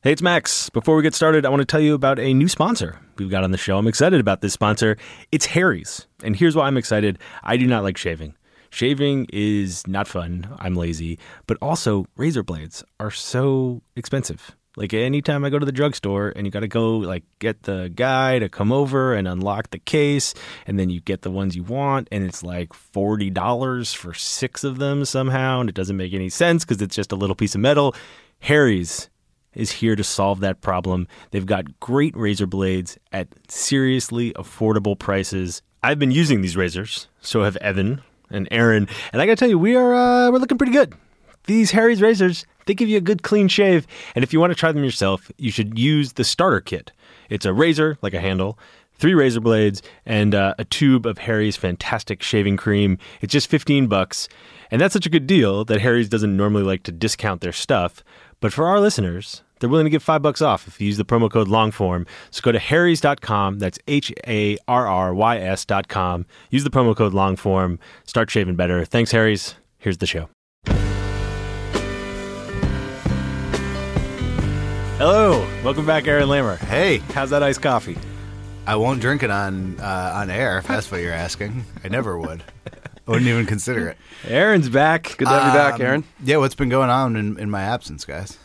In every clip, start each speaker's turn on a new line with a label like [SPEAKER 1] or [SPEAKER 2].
[SPEAKER 1] Hey, it's Max. Before we get started, I want to tell you about a new sponsor we've got on the show. I'm excited about this sponsor. It's Harry's. And here's why I'm excited I do not like shaving. Shaving is not fun. I'm lazy. But also, razor blades are so expensive. Like anytime I go to the drugstore and you got to go like get the guy to come over and unlock the case and then you get the ones you want and it's like $40 for 6 of them somehow and it doesn't make any sense cuz it's just a little piece of metal. Harry's is here to solve that problem. They've got great razor blades at seriously affordable prices. I've been using these razors, so have Evan and Aaron, and I got to tell you we are uh, we're looking pretty good. These Harry's razors, they give you a good clean shave. And if you want to try them yourself, you should use the starter kit. It's a razor, like a handle, three razor blades, and uh, a tube of Harry's fantastic shaving cream. It's just 15 bucks. And that's such a good deal that Harry's doesn't normally like to discount their stuff. But for our listeners, they're willing to give five bucks off if you use the promo code longform. So go to harrys.com. That's H A R R Y S.com. Use the promo code longform. Start shaving better. Thanks, Harry's. Here's the show. Hello, welcome back, Aaron Lammer.
[SPEAKER 2] Hey,
[SPEAKER 1] How's that iced coffee?
[SPEAKER 2] I won't drink it on uh, on air if that's what you're asking. I never would. I wouldn't even consider it.
[SPEAKER 1] Aaron's back.
[SPEAKER 3] Good to have you back,
[SPEAKER 2] Um,
[SPEAKER 3] Aaron.
[SPEAKER 2] Yeah, what's been going on in, in my absence, guys?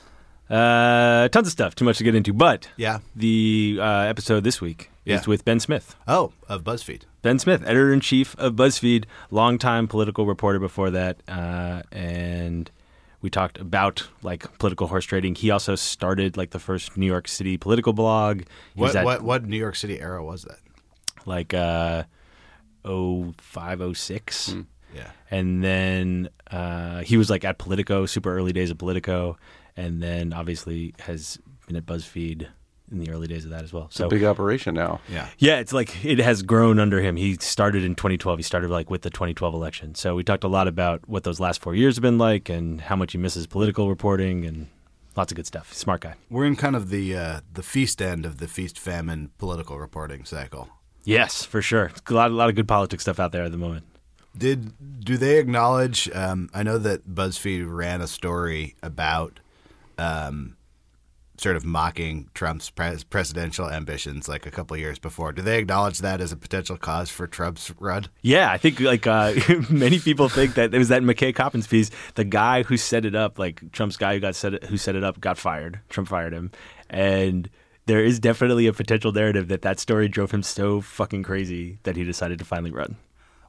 [SPEAKER 1] Uh, tons of stuff. Too much to get into. But
[SPEAKER 2] Yeah.
[SPEAKER 1] the uh, episode this week
[SPEAKER 2] Yeah.
[SPEAKER 1] is with Ben Smith.
[SPEAKER 2] Oh, of BuzzFeed.
[SPEAKER 1] Ben Smith, editor in chief of BuzzFeed, longtime political reporter before that, uh, and we talked about like political horse trading. He also started like the first New York City political blog. He
[SPEAKER 2] What
[SPEAKER 1] at,
[SPEAKER 2] what what New York City era was that?
[SPEAKER 1] like uh, 05, 06.
[SPEAKER 2] Yeah.
[SPEAKER 1] and then uh, he was like at Politico, super early days of Politico, and then obviously has been at BuzzFeed in the early days of that as well. So
[SPEAKER 3] Big operation now.
[SPEAKER 2] Yeah.
[SPEAKER 1] yeah, it's like it has grown under him. He started in 2012. He started like with the 2012 election. So we talked a lot about what those last four years have been like and how much he misses political reporting and lots of good stuff. Smart guy.
[SPEAKER 2] We're in kind of the uh, the feast end of the feast famine political reporting cycle.
[SPEAKER 1] Yes, for sure. It's a lot, a lot of good politics stuff out there at the moment.
[SPEAKER 2] Did do they acknowledge? Um, I know that BuzzFeed ran a story about um, sort of mocking Trump's pres- presidential ambitions like a couple years before. Do they acknowledge that as a potential cause for Trump's run?
[SPEAKER 1] Yeah, I think like uh, many people think that it was that McKay Coppins piece. The guy who set it up, like Trump's guy who got set it, who set it up, got fired. Trump fired him, and there is definitely a potential narrative that that story drove him so fucking crazy that he decided to finally run.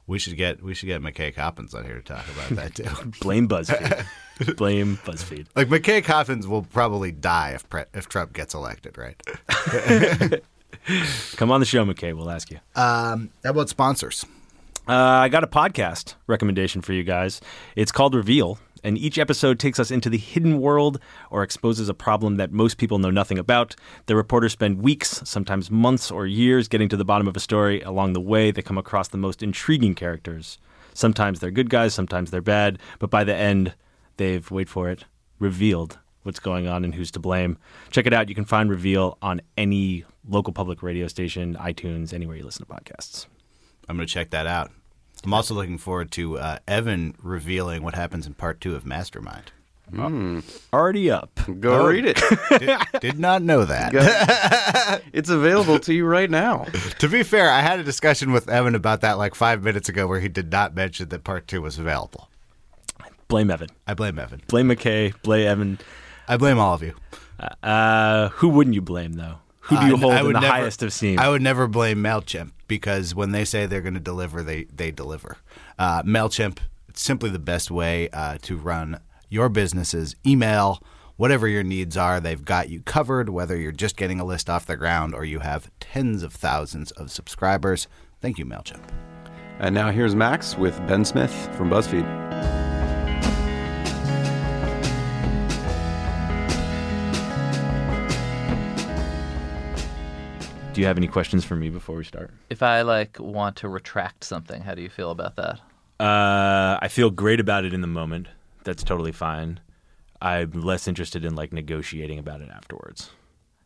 [SPEAKER 2] We should get we should get McKay Coppins on here to talk about that too.
[SPEAKER 1] Blame BuzzFeed. Blame BuzzFeed.
[SPEAKER 2] like McKay Coppins will probably die if pre- if Trump gets elected, right?
[SPEAKER 1] Come on the show, McKay. We'll ask you.
[SPEAKER 2] Um, how about sponsors?
[SPEAKER 1] Uh, I got a podcast recommendation for you guys. It's called Reveal, and each episode takes us into the hidden world or exposes a problem that most people know nothing about. The reporters spend weeks, sometimes months or years, getting to the bottom of a story. Along the way, they come across the most intriguing characters. Sometimes they're good guys, sometimes they're bad, but by the end, they've, wait for it, revealed what's going on and who's to blame. Check it out. You can find Reveal on any local public radio station, iTunes, anywhere you listen to podcasts.
[SPEAKER 2] I'm going to check that out. I'm also looking forward to uh, Evan revealing what happens in part two of Mastermind.
[SPEAKER 1] Already up.
[SPEAKER 3] Go
[SPEAKER 2] Oh.
[SPEAKER 3] read it.
[SPEAKER 2] did, did not know that.
[SPEAKER 3] it's available to you right now.
[SPEAKER 2] to be fair, I had a discussion with Evan about that like five minutes ago, where he did not mention that part two was available.
[SPEAKER 1] Blame Evan.
[SPEAKER 2] I blame Evan.
[SPEAKER 1] Blame McKay. Blame Evan.
[SPEAKER 2] I blame all of you.
[SPEAKER 1] Uh, who wouldn't you blame though? Who do you
[SPEAKER 2] I-
[SPEAKER 1] hold
[SPEAKER 2] I
[SPEAKER 1] in
[SPEAKER 2] would
[SPEAKER 1] the
[SPEAKER 2] never-
[SPEAKER 1] highest esteem?
[SPEAKER 2] I would never blame Mailchimp because when they say they're going to deliver, they they deliver. Uh, Mailchimp, it's simply the best way uh, to run your business's email. Whatever your needs are, they've got you covered. Whether you're just getting a list off the ground or you have tens of thousands of subscribers, thank you, Mailchimp.
[SPEAKER 3] And now here's Max with Ben Smith from BuzzFeed.
[SPEAKER 1] Do you have any questions for me before we start?
[SPEAKER 4] If I like want to retract something, how do you feel about that?
[SPEAKER 1] Uh, I feel great about it in the moment. That's totally fine. I'm less interested in like negotiating about it afterwards.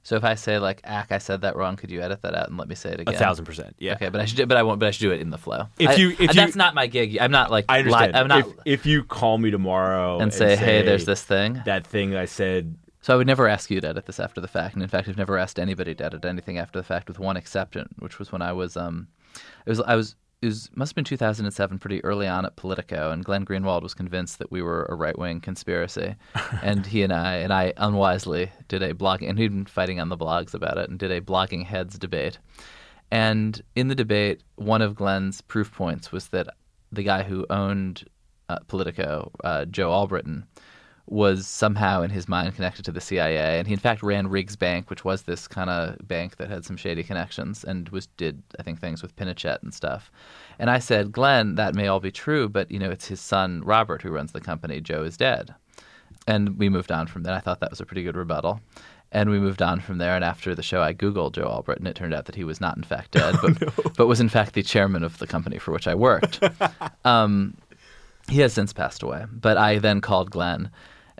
[SPEAKER 4] So if I say like, "Ack, I said that wrong," could you edit that out and let me say it again?
[SPEAKER 1] A thousand percent. Yeah.
[SPEAKER 4] Okay, but I should, do, but I won't, but I should do it in the flow.
[SPEAKER 1] If you- if
[SPEAKER 4] and
[SPEAKER 1] you-
[SPEAKER 4] that's not my gig. I'm not like,
[SPEAKER 1] I
[SPEAKER 4] li-
[SPEAKER 1] understand.
[SPEAKER 4] I'm not,
[SPEAKER 1] if, if you call me tomorrow
[SPEAKER 4] and say, "Hey, there's this thing."
[SPEAKER 1] that thing I said.
[SPEAKER 4] So I would never ask you to edit this after the fact, and in fact, I've never asked anybody to edit anything after the fact, with one exception, which was when I was, um, it was, I was, it was must have been 2007, pretty early on at Politico, and Glenn Greenwald was convinced that we were a right wing conspiracy, and he and I, and I unwisely did a blog, and he'd been fighting on the blogs about it, and did a blogging heads debate, and in the debate, one of Glenn's proof points was that the guy who owned uh, Politico, uh, Joe Albritton, was somehow in his mind connected to the CIA, and he in fact ran Riggs Bank, which was this kind of bank that had some shady connections, and was did I think things with Pinochet and stuff. And I said, Glenn, that may all be true, but you know it's his son Robert who runs the company. Joe is dead, and we moved on from there. I thought that was a pretty good rebuttal. And we moved on from there. And after the show, I Googled Joe Albritton. And it turned out that he was not, in fact, dead, but, but was, in fact, the chairman of the company for which I worked. um, he has since passed away. But I then called Glenn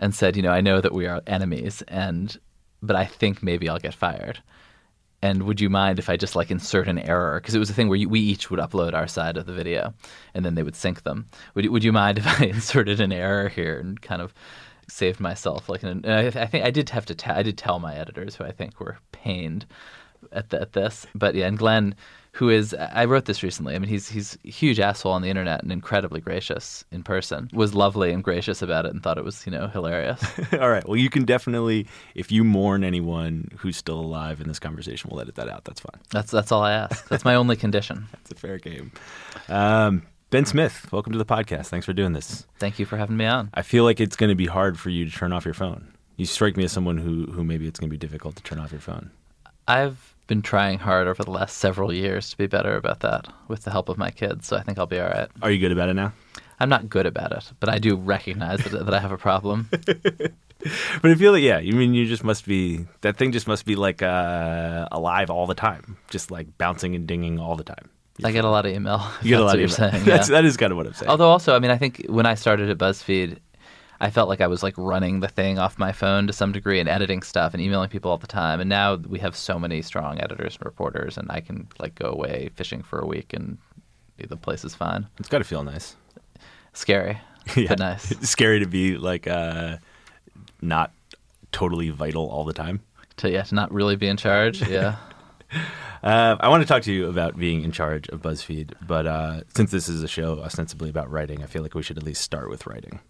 [SPEAKER 4] and said, you know, I know that we are enemies, and but I think maybe I'll get fired. And would you mind if I just like insert an error? Because it was a thing where you, we each would upload our side of the video, and then they would sync them. Would you- Would you mind if I inserted an error here and kind of saved myself? Like, an, I, I think I did have to. ta- I did tell my editors who I think were pained at, the, at this. But yeah, and Glenn, who is I wrote this recently. I mean, he's he's a huge asshole on the internet and incredibly gracious in person. Was lovely and gracious about it and thought it was you know hilarious.
[SPEAKER 1] All right. Well, you can definitely, if you mourn anyone who's still alive in this conversation, we'll edit that out. That's fine.
[SPEAKER 4] That's that's all I ask. That's my only condition.
[SPEAKER 1] It's a fair game. Um, ben Smith, welcome to the podcast. Thanks for doing this.
[SPEAKER 4] Thank you for having me on.
[SPEAKER 1] I feel like it's going to be hard for you to turn off your phone. You strike me as someone who, who maybe it's going to be difficult to turn off your phone.
[SPEAKER 4] I've been trying hard over the last several years to be better about that with the help of my kids, so I think I'll be all right.
[SPEAKER 1] Are you good about it now?
[SPEAKER 4] I'm not good about it, but I do recognize that, that I have a problem.
[SPEAKER 1] But I feel like, yeah, you mean you just must be, that thing just must be like uh, alive all the time, just like bouncing and dinging all the time.
[SPEAKER 4] I get a lot of email.
[SPEAKER 1] You get a lot of email.
[SPEAKER 4] saying.
[SPEAKER 1] That's. That is kind of what I'm saying.
[SPEAKER 4] Although also, I mean, I think when I started at BuzzFeed, I felt like I was like running the thing off my phone to some degree and editing stuff and emailing people all the time. And now we have so many strong editors and reporters, and I can like go away fishing for a week and the place is fine.
[SPEAKER 1] it's got to feel nice.
[SPEAKER 4] Scary,
[SPEAKER 1] Yeah.
[SPEAKER 4] but nice.
[SPEAKER 1] It's scary to be like uh, not totally vital all the time.
[SPEAKER 4] To yeah, to not really be in charge. Yeah.
[SPEAKER 1] Uh, I want to talk to you about being in charge of BuzzFeed, but uh, since this is a show ostensibly about writing, I feel like we should at least start with writing.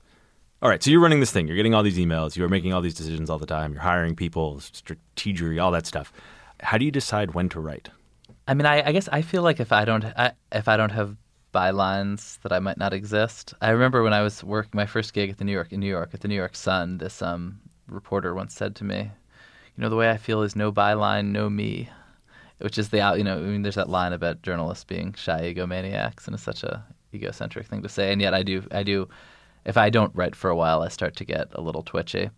[SPEAKER 1] All right, so you're running this thing. You're getting all these emails. You're making all these decisions all the time. You're hiring people, strategery, all that stuff. How do you decide when to write?
[SPEAKER 4] I mean, I, I guess I feel like if I don't, I, if I don't have bylines, that I might not exist. I remember when I was working my first gig at the New York in New York at the New York Sun. This um, reporter once said to me, "You know, the way I feel is no byline, no me," which is the out. You know, I mean, there's that line about journalists being shy egomaniacs, and it's such a egocentric thing to say. And yet, I do, I do. If I don't write for a while, I start to get a little twitchy.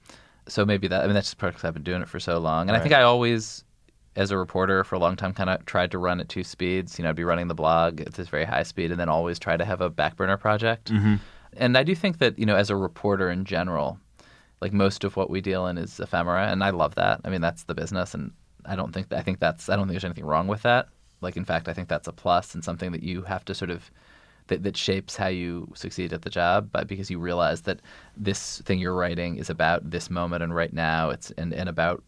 [SPEAKER 4] So maybe that. I mean, that's just because I've been doing it for so long, and I think I always as a reporter for a long time kind of tried to run at two speeds. You know, I'd be running the blog at this very high speed and then always try to have a back burner project. Mm-hmm. And I do think that, you know, as a reporter in general, like most of what we deal in is ephemera and I love that. I mean, that's the business and I don't think that, I think that's I don't think there's anything wrong with that. Like in fact, I think that's a plus and something that you have to sort of that, that shapes how you succeed at the job, but because you realize that this thing you're writing is about this moment and right now, it's and, and about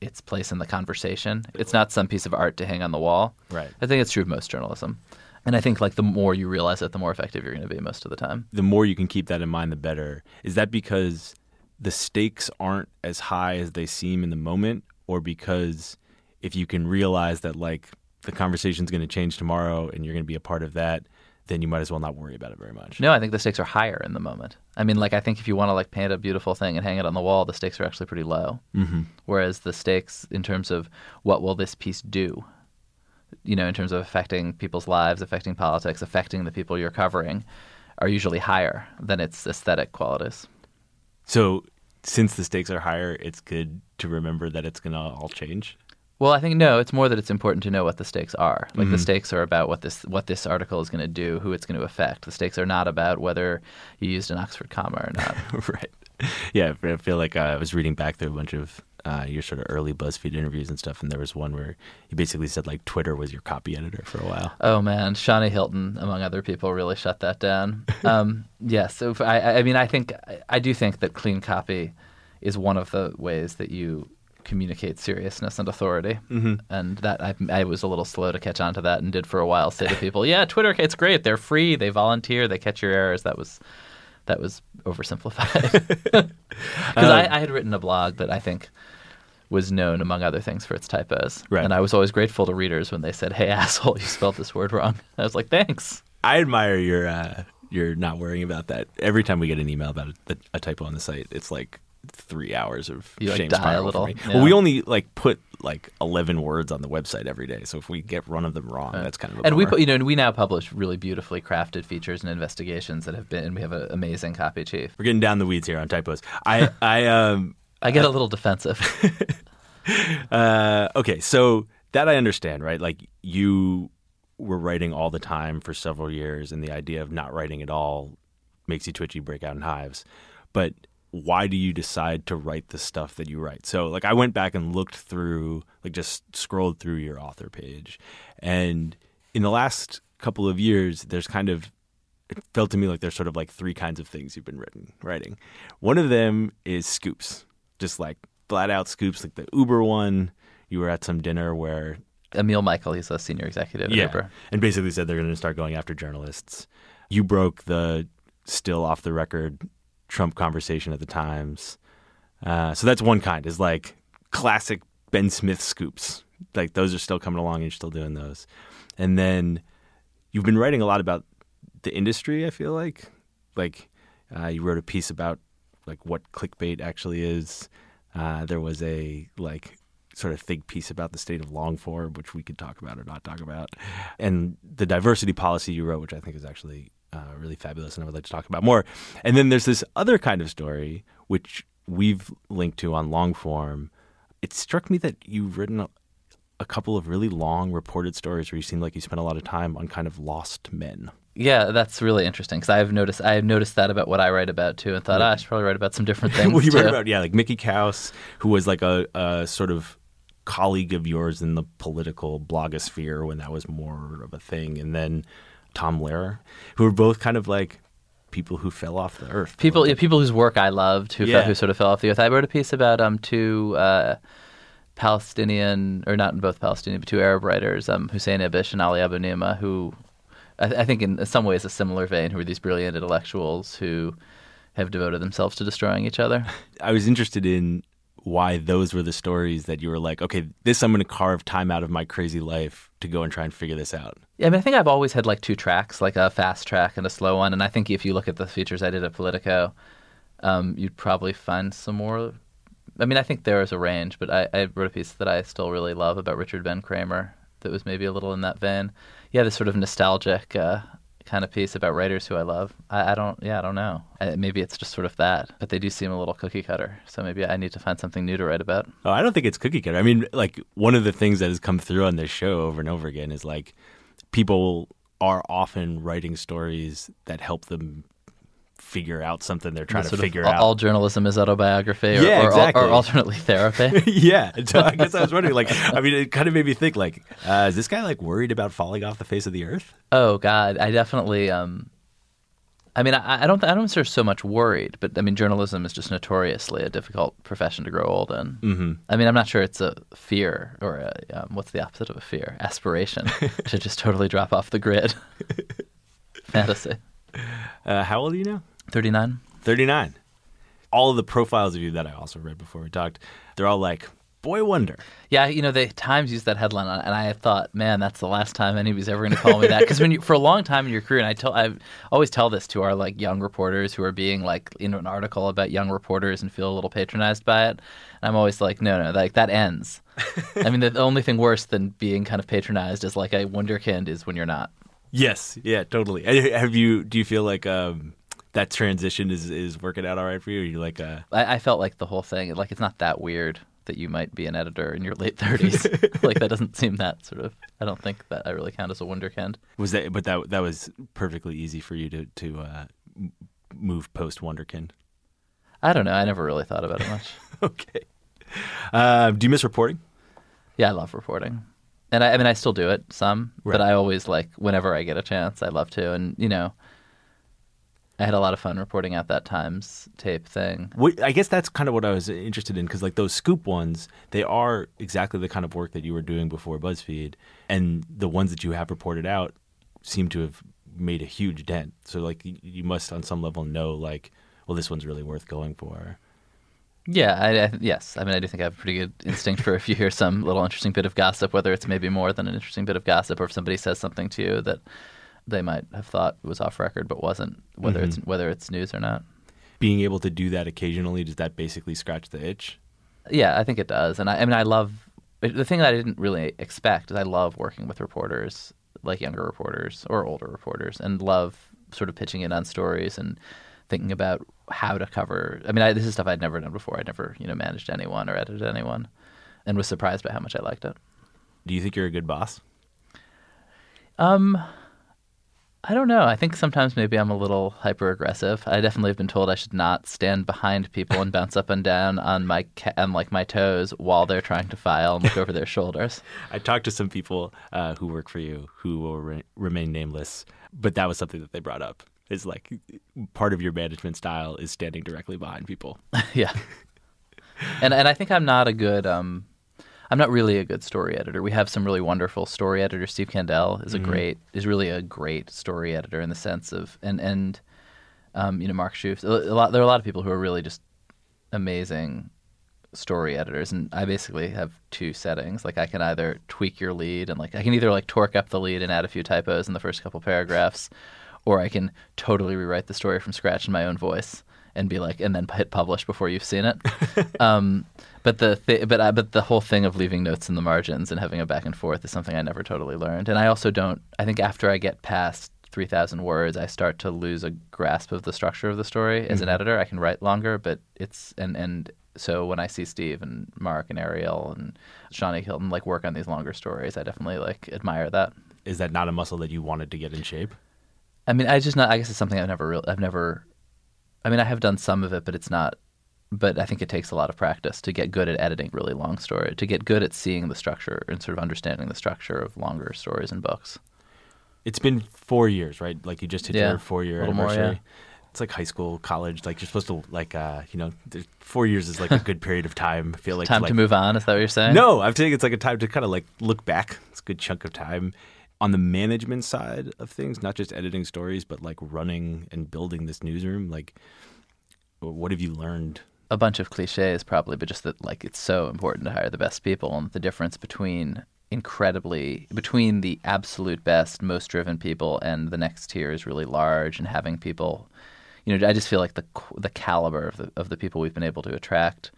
[SPEAKER 4] its place in the conversation. It's not some piece of art to hang on the wall.
[SPEAKER 1] Right.
[SPEAKER 4] I think it's true of most journalism. And I think like the more you realize it, the more effective you're going to be most of the time.
[SPEAKER 1] The more you can keep that in mind, the better. Is that because the stakes aren't as high as they seem in the moment, or because if you can realize that like the conversation's going to change tomorrow and you're going to be a part of that, then you might as well not worry about it very much.
[SPEAKER 4] No, I think the stakes are higher in the moment. I mean, like I think if you want to like paint a beautiful thing and hang it on the wall, the stakes are actually pretty low. Mm-hmm. Whereas the stakes in terms of what will this piece do, you know, in terms of affecting people's lives, affecting politics, affecting the people you're covering, are usually higher than its aesthetic qualities.
[SPEAKER 1] So since the stakes are higher, it's good to remember that it's going to all change.
[SPEAKER 4] Well, I think no. It's more that it's important to know what the stakes are. Like the stakes are about what this what this article is going to do, who it's going to affect. The stakes are not about whether you used an Oxford comma or not.
[SPEAKER 1] right. Yeah, I feel like uh, I was reading back through a bunch of uh, your sort of early BuzzFeed interviews and stuff, and there was one where you basically said like Twitter was your copy editor for a while.
[SPEAKER 4] oh man, Shani Hilton, among other people, really shut that down. Um, yes, so if I, I mean, I think I do think that clean copy is one of the ways that you communicate seriousness and authority, mm-hmm. and that I, I was a little slow to catch on to that, and did for a while say to people, "Yeah, Twitter, it's great. They're free. They volunteer. They catch your errors." That was that was oversimplified because I, I had written a blog that I think was known, among other things, for its typos,
[SPEAKER 1] Right.
[SPEAKER 4] and I was always grateful to readers when they said, "Hey, asshole, you spelled this word wrong." I was like, "Thanks."
[SPEAKER 1] I admire your uh, your not worrying about that. Every time we get an email about a, a typo on the site, it's like three hours of
[SPEAKER 4] You, like,
[SPEAKER 1] shame
[SPEAKER 4] die a
[SPEAKER 1] spiral
[SPEAKER 4] little,
[SPEAKER 1] for me.
[SPEAKER 4] yeah.
[SPEAKER 1] Well, we only like put like eleven words on the website every day, so if we get one of them wrong, that's kind of a
[SPEAKER 4] and we
[SPEAKER 1] bummer.
[SPEAKER 4] put, you know, and we now publish really beautifully crafted features and investigations that have been. And we have an amazing copy chief.
[SPEAKER 1] We're getting down the weeds here on typos. I I um
[SPEAKER 4] I get a little defensive.
[SPEAKER 1] Uh, okay, so that I understand, right? Like you were writing all the time for several years, and the idea of not writing at all makes you twitchy, break out in hives. But why do you decide to write the stuff that you write? So, like, I went back and looked through, like, just scrolled through your author page, and in the last couple of years, there's kind of it felt to me like there's sort of like three kinds of things you've been written writing. One of them is scoops, just like flat out scoops, like the Uber one. You were at some dinner where
[SPEAKER 4] Emil Michael, he's a senior executive at Uber.
[SPEAKER 1] and basically said they're going to start going after journalists. You broke the still off the record Trump conversation at the Times. Uh, so that's one kind is like classic Ben Smith scoops. Like those are still coming along and you're still doing those. And then you've been writing a lot about the industry, I feel like. Like uh, you wrote a piece about like what clickbait actually is. Uh, there was a like sort of think piece about the state of long form, which we could talk about or not talk about, and the diversity policy you wrote, which I think is actually uh, really fabulous, and I would like to talk about more. And then there's this other kind of story which we've linked to on long form. It struck me that you've written a, a couple of really long reported stories where you seem like you spent a lot of time on kind of lost men.
[SPEAKER 4] Yeah, that's really interesting because I've noticed I've noticed that about what I write about too, and thought ah, I should probably write about some different things.
[SPEAKER 1] well, you
[SPEAKER 4] too.
[SPEAKER 1] wrote about yeah, like Mickey Kaus, who was like a, a sort of colleague of yours in the political blogosphere when that was more of a thing, and then Tom Lehrer, who were both kind of like people who fell off the earth.
[SPEAKER 4] people, yeah, people whose work I loved, who
[SPEAKER 1] Yeah.
[SPEAKER 4] fell, who sort of fell off the earth. I wrote a piece about um two uh, Palestinian, or not in both Palestinian, but two Arab writers, um, Hussein Ibish and Ali Abunimah, who I, I think in some ways a similar vein, who are these brilliant intellectuals who have devoted themselves to destroying each other.
[SPEAKER 1] I was interested in why those were the stories that you were like, okay, this I'm going to carve time out of my crazy life to go and try and figure this out.
[SPEAKER 4] Yeah, I mean, I think I've always had like two tracks, like a fast track and a slow one. And I think if you look at the features I did at Politico, um, you'd probably find some more. I mean, I think there is a range, but I, I wrote a piece that I still really love about Richard Ben Cramer that was maybe a little in that vein. Yeah, this sort of nostalgic uh, kind of piece about writers who I love. I, I don't, yeah, I don't know. I, maybe it's just sort of that, but they do seem a little cookie cutter. So maybe I need to find something new to write about.
[SPEAKER 1] Oh, I don't think it's cookie cutter. I mean, like one of the things that has come through on this show over and over again is like people are often writing stories that help them figure out something they're trying to figure
[SPEAKER 4] all,
[SPEAKER 1] out.
[SPEAKER 4] all journalism is autobiography, or,
[SPEAKER 1] Yeah,
[SPEAKER 4] or,
[SPEAKER 1] exactly.
[SPEAKER 4] or alternately therapy.
[SPEAKER 1] yeah, so I guess I was wondering. Like, I mean, it kind of made me think. Like, uh, is this guy like worried about falling off the face of the earth?
[SPEAKER 4] Oh God, I definitely. Um, I mean, I, I don't. I don't say so much worried, but I mean, journalism is just notoriously a difficult profession to grow old in. Mm-hmm. I mean, I'm not sure it's a fear or a, um, what's the opposite of a fear? Aspiration to just totally drop off the grid. Fantasy.
[SPEAKER 1] Uh, how old are you now?
[SPEAKER 4] Thirty nine.
[SPEAKER 1] 39. All of the profiles of you that I also read before we talked, they're all like, boy wonder.
[SPEAKER 4] Yeah, you know, the Times used that headline, on, and I thought, man, that's the last time anybody's ever going to call me that. Because when you, for a long time in your career, and I tell, I always tell this to our like young reporters who are being like in an article about young reporters and feel a little patronized by it. And I'm always like, no, no, like that ends. I mean, the, the only thing worse than being kind of patronized is like a wunderkind is when you're not.
[SPEAKER 1] Yes, yeah, totally. Have you? Do you feel like um, that transition is is working out all right for you? You like, uh,
[SPEAKER 4] I, I felt like the whole thing, like it's not that weird that you might be an editor in your late 30s. like that doesn't seem that sort of. I don't think that I really count as a wunderkind.
[SPEAKER 1] was that? But that that was perfectly easy for you to to uh, move post Wonderkin.
[SPEAKER 4] I don't know. I never really thought about it much.
[SPEAKER 1] okay. Uh, do you miss reporting?
[SPEAKER 4] Yeah, I love reporting, and I, I mean, I still do it some,
[SPEAKER 1] Right.
[SPEAKER 4] but I always like whenever I get a chance, I love to, and you know, I had a lot of fun reporting out that Times tape thing.
[SPEAKER 1] What, I guess that's kind of what I was interested in because, like, those scoop ones, they are exactly the kind of work that you were doing before BuzzFeed, and the ones that you have reported out seem to have made a huge dent. So, like, you, you must, on some level, know, like, well, this one's really worth going for.
[SPEAKER 4] Yeah, I, I, yes, I mean, I do think I have a pretty good instinct for if you hear some little interesting bit of gossip, whether it's maybe more than an interesting bit of gossip, or if somebody says something to you that they might have thought it was off record but wasn't, whether it's whether it's news or not.
[SPEAKER 1] Being able to do that occasionally, does that basically scratch the itch?
[SPEAKER 4] Yeah, I think it does, and I, I mean, I love the thing that I didn't really expect is I love working with reporters, like younger reporters or older reporters, and love sort of pitching in on stories and thinking about how to cover. I mean, I, this is stuff I'd never done before. I'd never, you know, managed anyone or edited anyone, and was surprised by how much I liked it.
[SPEAKER 1] Do you think you're a good boss?
[SPEAKER 4] Um, I don't know. I think sometimes maybe I'm a little hyper aggressive. I definitely have been told I should not stand behind people and bounce up and down on my ca- on like my toes while they're trying to file and look over their shoulders.
[SPEAKER 1] I talked to some people uh, who work for you who will re- remain nameless, but that was something that they brought up. Is like part of your management style is standing directly behind people.
[SPEAKER 4] yeah. And and I think I'm not a good um I'm not really a good story editor. We have some really wonderful story editors. Steve Kandell is a great is really a great story editor in the sense of and and um, you know Mark Schoofs. A lot there are a lot of people who are really just amazing story editors and I basically have two settings. Like I can either tweak your lead and like I can either like torque up the lead and add a few typos in the first couple paragraphs or I can totally rewrite the story from scratch in my own voice and be like, and then hit publish before you've seen it. um, but the th- but I, but the whole thing of leaving notes in the margins and having a back and forth is something I never totally learned. And I also don't. I think after I get past three thousand words, I start to lose a grasp of the structure of the story. As an mm-hmm. editor, I can write longer, but it's and and so when I see Steve and Mark and Ariel and Shani Hilton like work on these longer stories, I definitely like admire that.
[SPEAKER 1] Is that not a muscle that you wanted to get in shape?
[SPEAKER 4] I mean, I just not. I guess it's something I've never. Real, I've never. I mean, I have done some of it, but it's not. But I think it takes a lot of practice to get good at editing really long story, to get good at seeing the structure and sort of understanding the structure of longer stories and books.
[SPEAKER 1] It's been four years, right? Like you just hit
[SPEAKER 4] Yeah,
[SPEAKER 1] your four year
[SPEAKER 4] a little more,
[SPEAKER 1] anniversary.
[SPEAKER 4] yeah.
[SPEAKER 1] It's like high school, college. Like you're supposed to like uh, you know, four years is like a good period of time. I feel like
[SPEAKER 4] Time
[SPEAKER 1] like,
[SPEAKER 4] to move on. Is that what you're saying?
[SPEAKER 1] No, I'm saying it's like a time to kind of like look back. It's a good chunk of time on the management side of things, not just editing stories, but like running and building this newsroom. Like, what have you learned?
[SPEAKER 4] A bunch of cliches probably, but just that like it's so important to hire the best people and the difference between incredibly between the absolute best, most driven people and the next tier is really large and having people you know, I just feel like the the caliber of the of the people we've been able to attract,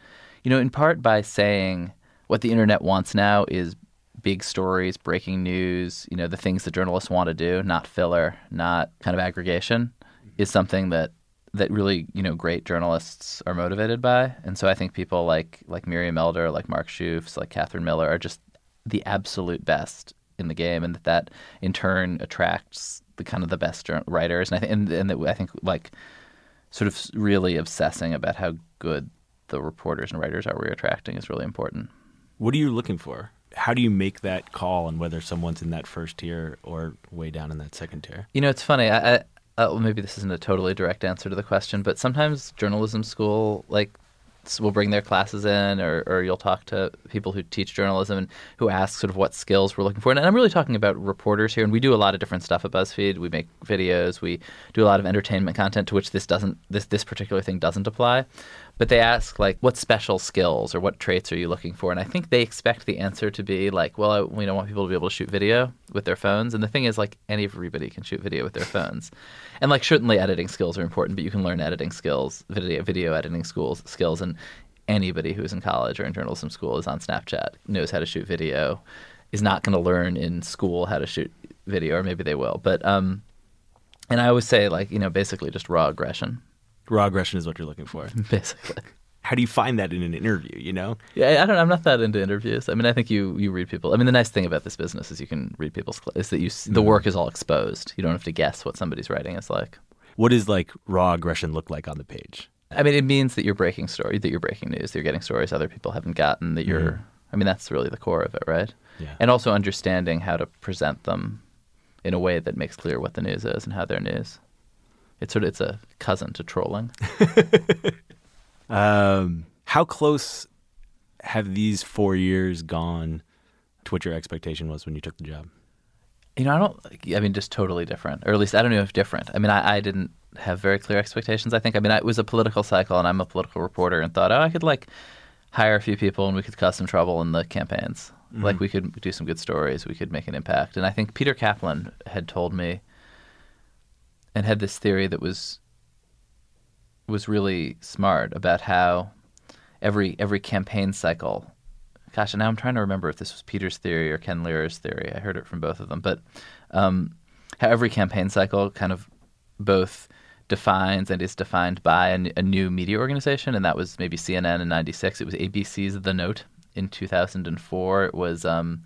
[SPEAKER 4] you know, in part by saying what the internet wants now is big stories, breaking news, you know, the things that journalists want to do, not filler, not kind of aggregation, is something that that really you know great journalists are motivated by, and so I think people like like Miriam Elder, like Mark Schoofs, like Katherine Miller are just the absolute best in the game, and that that in turn attracts the kind of the best writers, and I think and, and that I think like sort of really obsessing about how good the reporters and writers are we're attracting is really important.
[SPEAKER 1] What are you looking for? How do you make that call on whether someone's in that first tier or way down in that second tier?
[SPEAKER 4] You know, it's funny. I, I uh, well, maybe this isn't a totally direct answer to the question, but sometimes journalism school like will bring their classes in, or, or you'll talk to people who teach journalism and who ask sort of what skills we're looking for. And I'm really talking about reporters here, and we do a lot of different stuff at BuzzFeed. We make videos, we do a lot of entertainment content to which this doesn't this this particular thing doesn't apply. But they ask like, what special skills or what traits are you looking for? And I think they expect the answer to be like, well, I, we don't want people to be able to shoot video with their phones. And the thing is, like, anybody can shoot video with their phones. And like, certainly editing skills are important, but you can learn editing skills, video video editing schools skills, and anybody who is in college or in journalism school is on Snapchat knows how to shoot video, is not going to learn in school how to shoot video, or maybe they will. But um, and I always say like, you know, basically just raw aggression
[SPEAKER 1] Raw aggression is what you're looking for.
[SPEAKER 4] basically.
[SPEAKER 1] How do you find that in an interview? You know?
[SPEAKER 4] Yeah, I don't. I'm not that into interviews. I mean, I think you you read people. I mean, the nice thing about this business is you can read people's is that you the work is all exposed. You don't have to guess what somebody's writing is like.
[SPEAKER 1] What does like raw aggression look like on the page?
[SPEAKER 4] I mean, it means that you're breaking story, that you're breaking news, that you're getting stories other people haven't gotten. That you're. Mm-hmm. I mean, that's really the core of it, right?
[SPEAKER 1] Yeah.
[SPEAKER 4] And also understanding how to present them in a way that makes clear what the news is and how they're news. It's sort of it's a cousin to trolling.
[SPEAKER 1] um, how close have these four years gone to what your expectation was when you took the job?
[SPEAKER 4] You know, I don't. I mean, just totally different, or at least I don't know if different. I mean, I, I didn't have very clear expectations. I think. I mean, I, it was a political cycle, and I'm a political reporter, and thought, oh, I could like hire a few people, and we could cause some trouble in the campaigns. Mm-hmm. Like we could do some good stories, we could make an impact. And I think Peter Kaplan had told me and had this theory that was was really smart about how every every campaign cycle gosh now i'm trying to remember if this was peter's theory or ken lerer's theory. I heard it from both of them. But um, how every campaign cycle kind of both defines and is defined by a, a, new media organization and that was maybe cnn in 96 it was abc's the note in 2004 it was um,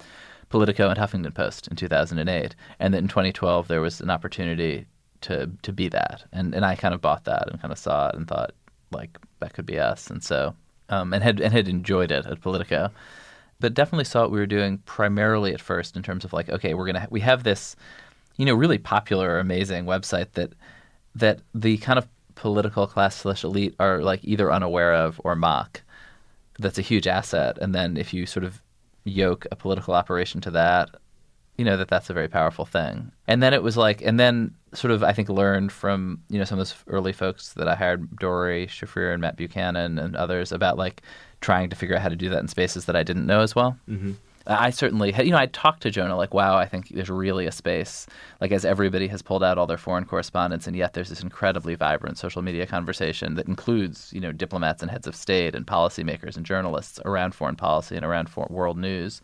[SPEAKER 4] politico and huffington post in 2008 and then in 2012 there was an opportunity to to be that, and and I kind of bought that and kind of saw it and thought like that could be us, and so um, and had and had enjoyed it at Politico, but definitely saw what we were doing primarily at first in terms of like okay we're gonna we have this you know really popular amazing website that that the kind of political class slash elite are like either unaware of or mock. That's a huge asset, and then if you sort of yoke a political operation to that you know that that's a very powerful thing. And then it was like, and then sort of I think learned from you know some of those early folks that I hired, Doree Shafrir and Matt Buchanan and others about like trying to figure out how to do that in spaces that I didn't know as well. Mm-hmm. I certainly had, you know, I talked to Jonah like, wow, I think there's really a space, like as everybody has pulled out all their foreign correspondents, and yet there's this incredibly vibrant social media conversation that includes, you know, diplomats and heads of state and policymakers and journalists around foreign policy and around for- world news.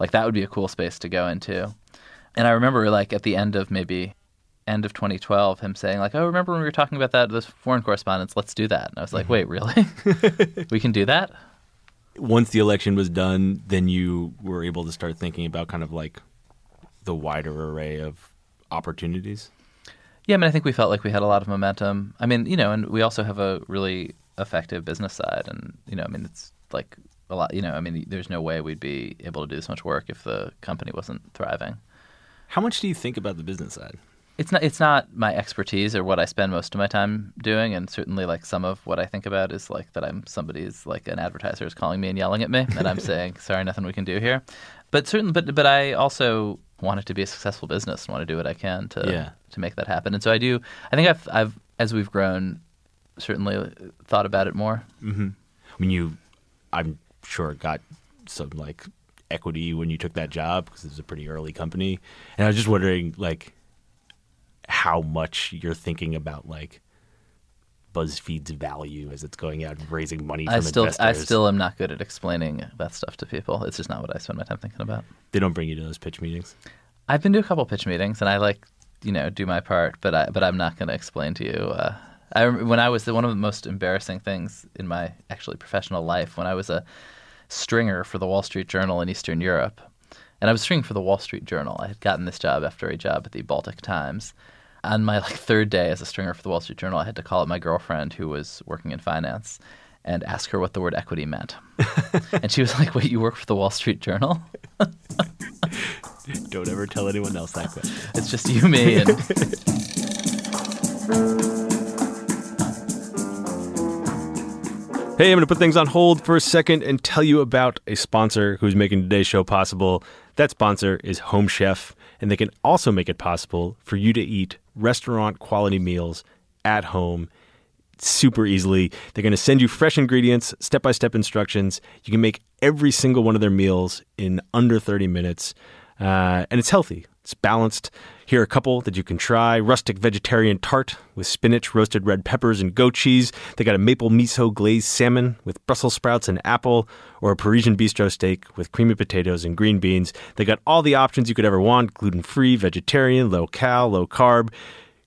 [SPEAKER 4] Like that would be a cool space to go into. And I remember like at the end of maybe end of 2012 him saying like, "Oh, remember when we were talking about that those foreign correspondents? Let's do that." And I was like. "Wait, really? we can do that?"
[SPEAKER 1] Once the election was done, then you were able to start thinking about kind of like the wider array of opportunities.
[SPEAKER 4] Yeah, I mean, I think we felt like we had a lot of momentum. I mean, you know, and we also have a really effective business side, and you know, I mean, it's like a lot. You know, I mean, there's no way we'd be able to do this much work if the company wasn't thriving.
[SPEAKER 1] How much do you think about the business side?
[SPEAKER 4] It's not. It's not my expertise or what I spend most of my time doing, and certainly like some of what I think about is like that I'm somebody's like an advertiser is calling me and yelling at me, and I'm saying, "Sorry, nothing we can do here." But certainly, but but I also want it to be a successful business and want to do what I can to
[SPEAKER 1] yeah.
[SPEAKER 4] to make that happen. And so I do. I think I've I've as we've grown, certainly thought about it more.
[SPEAKER 1] Mm-hmm. I mean, you, I'm sure got some like equity when you took that job because it was a pretty early company. And I was just wondering like how much you're thinking about like BuzzFeed's value as it's going out and raising money from
[SPEAKER 4] I still
[SPEAKER 1] investors.
[SPEAKER 4] I still am not good at explaining that stuff to people. It's just not what I spend my time thinking about.
[SPEAKER 1] They don't bring you to those pitch meetings.
[SPEAKER 4] I've been to a couple pitch meetings and I like you know do my part, but I but I'm not going to explain to you. Uh, I remember when I was the, one of the most embarrassing things in my actually professional life when I was a stringer for the Wall Street Journal in Eastern Europe. And I was stringing for the Wall Street Journal. I had gotten this job after a job at the Baltic Times. On my like third day as a stringer for the Wall Street Journal, I had to call up my girlfriend who was working in finance and ask her what the word equity meant. and she was like, "Wait, you work for the Wall Street Journal?"
[SPEAKER 1] Don't ever tell anyone else that question.
[SPEAKER 4] It's just you, me, and
[SPEAKER 1] Hey, I'm going to put things on hold for a second and tell you about a sponsor who's making today's show possible. That sponsor is Home Chef, and they can also make it possible for you to eat restaurant quality meals at home super easily. They're going to send you fresh ingredients, step by step instructions. You can make every single one of their meals in under 30 minutes, uh, and it's healthy. It's balanced. Here are a couple that you can try rustic vegetarian tart with spinach, roasted red peppers, and goat cheese. They got a maple miso glazed salmon with Brussels sprouts and apple, or a Parisian bistro steak with creamy potatoes and green beans. They got all the options you could ever want gluten free, vegetarian, low cal, low carb.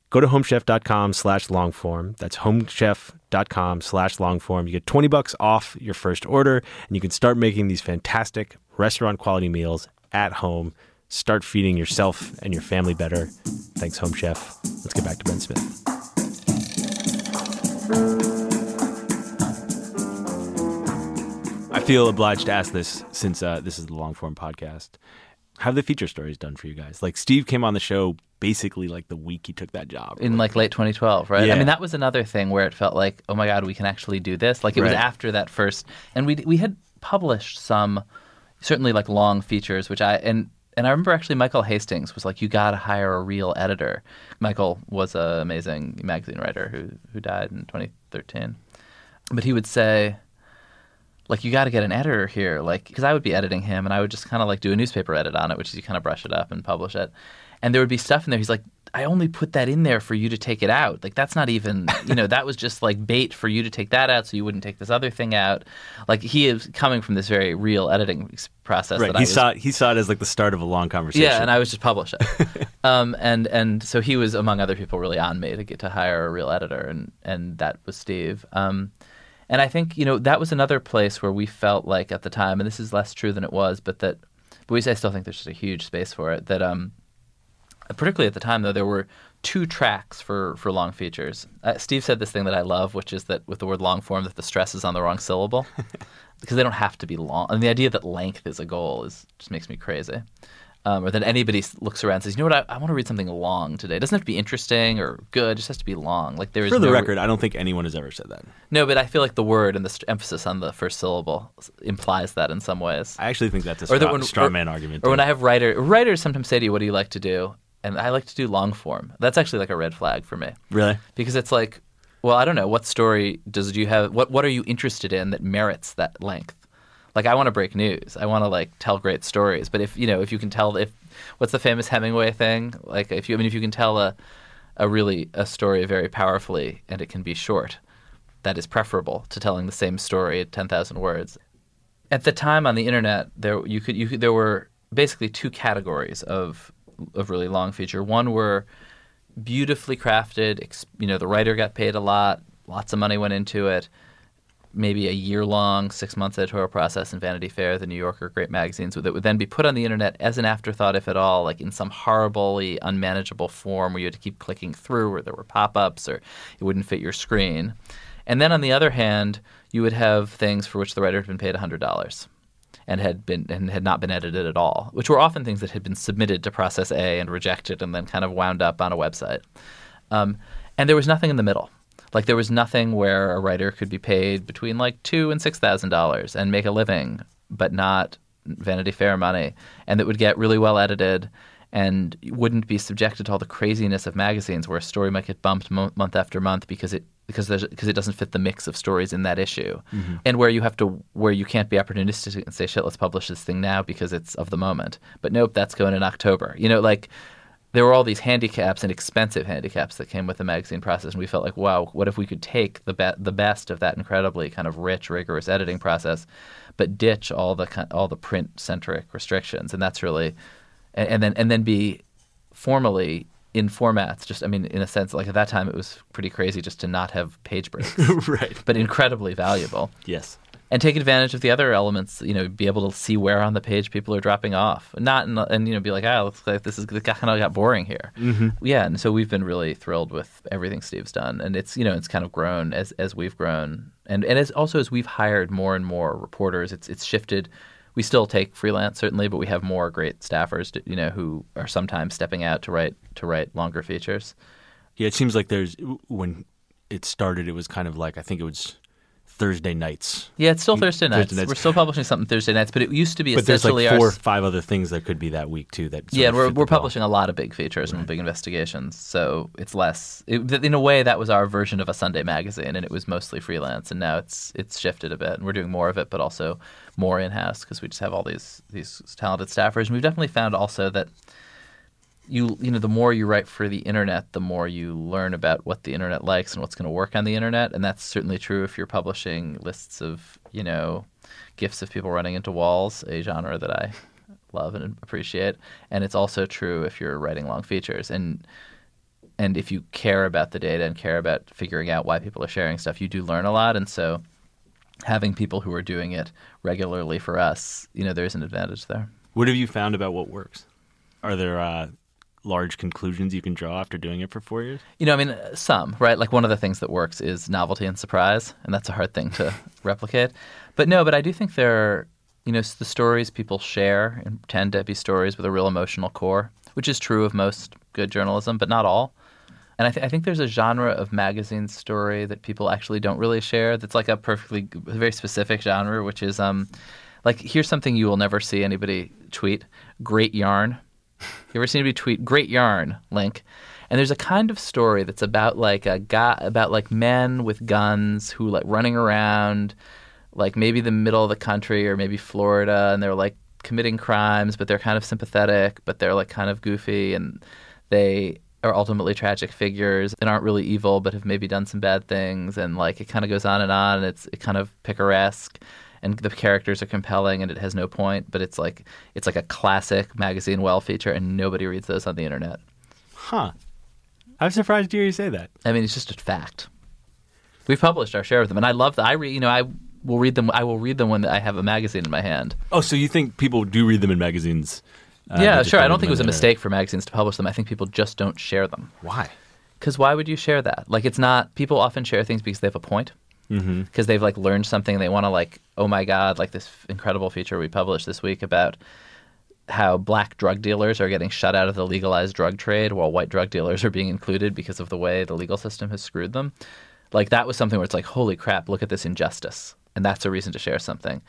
[SPEAKER 1] Go to homechef.com slash longform. That's homechef.com slash longform. You get 20 bucks off your first order, and you can start making these fantastic restaurant quality meals at home start feeding yourself and your family better. Thanks, Home Chef. Let's get back to Ben Smith. I feel obliged to ask this since uh, this is the long form podcast. How have the feature stories done for you guys? Like Steve came on the show basically like the week he took that job.
[SPEAKER 4] in like late 2012, right?
[SPEAKER 1] Yeah.
[SPEAKER 4] I mean, that was another thing where it felt like, oh my god, we can actually do this. Like it was after that first, and we we had published some, certainly like long features, which I and and I remember actually Michael Hastings was like, you got to hire a real editor. Michael was an amazing magazine writer who who died in 2013, but he would say. Like you got to get an editor here, like because I would be editing him, and I would just kind of like do a newspaper edit on it, which is you kind of brush it up and publish it, and there would be stuff in there. He's like, I only put that in there for you to take it out. Like that's not even, you know, that was just like bait for you to take that out, so you wouldn't take this other thing out. Like he is coming from this very real editing process.
[SPEAKER 1] right.
[SPEAKER 4] that I
[SPEAKER 1] He
[SPEAKER 4] was,
[SPEAKER 1] saw it, he saw it as like the start of a long conversation.
[SPEAKER 4] yeah, and I was just publish it. um, and and so he was among other people really on me to get to hire a real editor, and and that was Steve. Um, and I think you know that was another place where we felt like at the time, and this is less true than it was, but that, but we I still think there's just a huge space for it. That um, particularly at the time though, there were two tracks for for long features. Uh, Steve said this thing that I love, which is that with the word long form, that the stress is on the wrong syllable because they don't have to be long. And the idea that length is a goal is just makes me crazy. Um, or that anybody looks around and says, you know what, I, I want to read something long today. It doesn't have to be interesting or good. It just has to be long. Like there is
[SPEAKER 1] For the
[SPEAKER 4] no,
[SPEAKER 1] record, I don't think anyone has ever said that.
[SPEAKER 4] No, but I feel like the word and the st- emphasis on the first syllable implies that in some ways.
[SPEAKER 1] I actually think that's a
[SPEAKER 4] Or that when-
[SPEAKER 1] straw
[SPEAKER 4] or-
[SPEAKER 1] argument.
[SPEAKER 4] Or when. I have writer writers sometimes say to you, "What do you like to do?" And I like to do long form. That's actually like a red flag for me
[SPEAKER 1] really?
[SPEAKER 4] because it's like, well, I don't know what story does you have. What what are you interested in that merits that length? Like I want to break news. I want to like tell great stories. But if you know, if you can tell, if what's the famous Hemingway thing? Like if you, I mean, if you can tell a a really a story very powerfully and it can be short, that is preferable to telling the same story at ten thousand words. At the time on the internet, there you could you could, there were basically two categories of of really long feature. One were beautifully crafted. You know, the writer got paid a lot. Lots of money went into it. Maybe a year long, six month editorial process in Vanity Fair, The New Yorker, great magazines that would then be put on the internet as an afterthought, if at all, like in some horribly unmanageable form where you had to keep clicking through, or there were pop ups, or it wouldn't fit your screen. And then on the other hand, you would have things for which the writer had been paid $100 and had been and had not been edited at all, which were often things that had been submitted to process A and rejected, and then kind of wound up on a website. Um, and there was nothing in the middle. Like there was nothing where a writer could be paid between like two and six thousand dollars and make a living, but not Vanity Fair money, and that would get really well edited and wouldn't be subjected to all the craziness of magazines where a story might get bumped mo- month after month because it because there's because it doesn't fit the mix of stories in that issue, mm-hmm. and where you have to where you can't be opportunistic and say shit, let's publish this thing now because it's of the moment. But nope, that's going in October. You know, like there were all these handicaps and expensive handicaps that came with the magazine process, and we felt like, wow, what if we could take the be- the best of that incredibly kind of rich, rigorous editing process, but ditch all the all the print centric restrictions, and that's really, and, and then and then be formally in formats. Just I mean, in a sense, like at that time, it was pretty crazy just to not have page breaks,
[SPEAKER 1] right.
[SPEAKER 4] but incredibly valuable
[SPEAKER 1] Yes.
[SPEAKER 4] And take advantage of the other elements. You know, be able to see where on the page people are dropping off, not in, and you know, be like, ah, looks like this is kind of got boring here. Mm-hmm. Yeah, and so we've been really thrilled with everything Steve's done, and it's you know, it's kind of grown as as we've grown, and and as also as we've hired more and more reporters, it's it's shifted. We still take freelance certainly, but we have more great staffers, to, you know, who are sometimes stepping out to write to write longer features.
[SPEAKER 1] Yeah, it seems like there's when it started, it was kind of like I think it was Thursday nights.
[SPEAKER 4] Yeah, it's still Thursday nights.
[SPEAKER 1] Thursday nights.
[SPEAKER 4] We're still publishing something Thursday nights, but it used to be
[SPEAKER 1] But there's like four or five other things that could be that week too. That
[SPEAKER 4] yeah, we're we're publishing a lot of big features and big investigations, so it's less. It, in a way, that was our version of a Sunday magazine, and it was mostly freelance. And now it's it's shifted a bit, and we're doing more of it, but also more in house because we just have all these these talented staffers. And we've definitely found also that you you know the more you write for the internet, the more you learn about what the internet likes and what's going to work on the internet, and that's certainly true if you're publishing lists of you know gifs of people running into walls, a genre that I love and appreciate, and it's also true if you're writing long features and and if you care about the data and care about figuring out why people are sharing stuff, you do learn a lot, and so having people who are doing it regularly for us, you know, there's an advantage there.
[SPEAKER 1] What have you found about what works? Are there uh, large conclusions you can draw after doing it for four years?
[SPEAKER 4] You know, I mean, uh, some, right? Like one of the things that works is novelty and surprise, and that's a hard thing to replicate. But no, but I do think there are, you know, the stories people share and tend to be stories with a real emotional core, which is true of most good journalism, but not all. And I, th- I think there's a genre of magazine story that people actually don't really share. That's like a perfectly, very specific genre, which is um, like here's something you will never see anybody tweet: great yarn. You ever seen anybody tweet "great yarn" link? And there's a kind of story that's about like a guy, about like men with guns who like running around, like maybe the middle of the country or maybe Florida, and they're like committing crimes, but they're kind of sympathetic, but they're like kind of goofy, and they are ultimately tragic figures and aren't really evil, but have maybe done some bad things, and like it kind of goes on and on, and it's it kind of picaresque and the characters are compelling and it has no point but it's like it's like a classic magazine well feature and nobody reads those on the internet
[SPEAKER 1] Huh. I'm surprised to hear you say that.
[SPEAKER 4] i mean it's just a fact we've published our share of them and i love that i read you know i will read them i will read them when i have a magazine in my hand
[SPEAKER 1] Oh, so you think people do read them in magazines? uh,
[SPEAKER 4] yeah sure i don't think it was a mistake for magazines to publish them i think people just don't share them.
[SPEAKER 1] Why?
[SPEAKER 4] because why would you share that like it's not people often share things because they have a point Mm-hmm. because they've like learned something. They want to like oh my god like this incredible feature we published this week about how black drug dealers are getting shut out of the legalized drug trade while white drug dealers are being included because of the way the legal system has screwed them. Like that was something where it's like holy crap look at this injustice. And that's a reason to share something.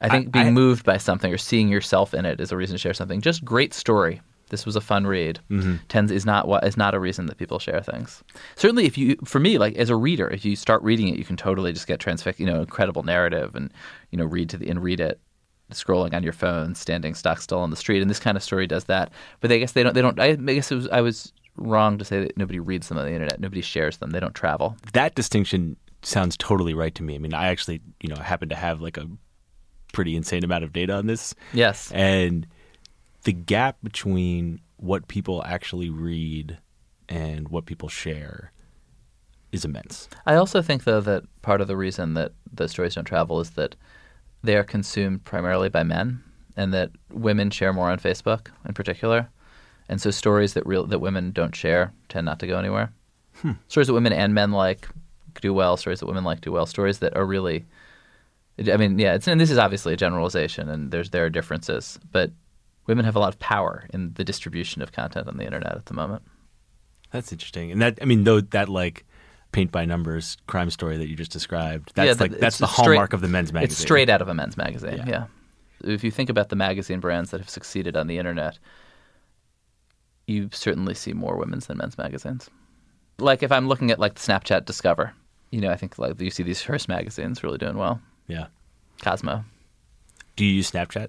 [SPEAKER 4] I think being
[SPEAKER 1] I-
[SPEAKER 4] moved by something or seeing yourself in it is a reason to share something. Just great story this was a fun read. Mm-hmm. Tends is not what is not a reason that people share things. Certainly if you for me like as a reader if you start reading it you can totally just get transfixed you know incredible narrative and you know read to the and read it scrolling on your phone standing stock still on the street. And this kind of story does that. But i guess they don't they don't i, I guess it was i was wrong to say that nobody reads them on the internet. Nobody shares them. They don't travel.
[SPEAKER 1] That distinction sounds totally right to me. I mean, I actually, you know, happen to have like a pretty insane amount of data on this.
[SPEAKER 4] yes.
[SPEAKER 1] And the gap between what people actually read and what people share is immense.
[SPEAKER 4] I also think, though, that part of the reason that the stories don't travel is that they are consumed primarily by men, and that women share more on Facebook, in particular, and so stories that real that women don't share tend not to go anywhere. Hmm. Stories that women and men like do well. Stories that women like do well. Stories that are really, I mean, yeah, it's and this is obviously a generalization, and there's there are differences, but women have a lot of power in the distribution of content on the internet at the moment.
[SPEAKER 1] That's interesting. And that, I mean, though, that like paint by numbers crime story that you just described, that's
[SPEAKER 4] Yeah,
[SPEAKER 1] like, that's the
[SPEAKER 4] straight-
[SPEAKER 1] hallmark of the men's magazine.
[SPEAKER 4] It's straight out of a men's magazine.
[SPEAKER 1] Yeah.
[SPEAKER 4] Yeah. If you think about the magazine brands that have succeeded on the internet, you certainly see more women's than men's magazines. Like if I'm looking at like Snapchat Discover, you know, I think like you see these first magazines really doing well.
[SPEAKER 1] Yeah.
[SPEAKER 4] Cosmo.
[SPEAKER 1] Do you use Snapchat?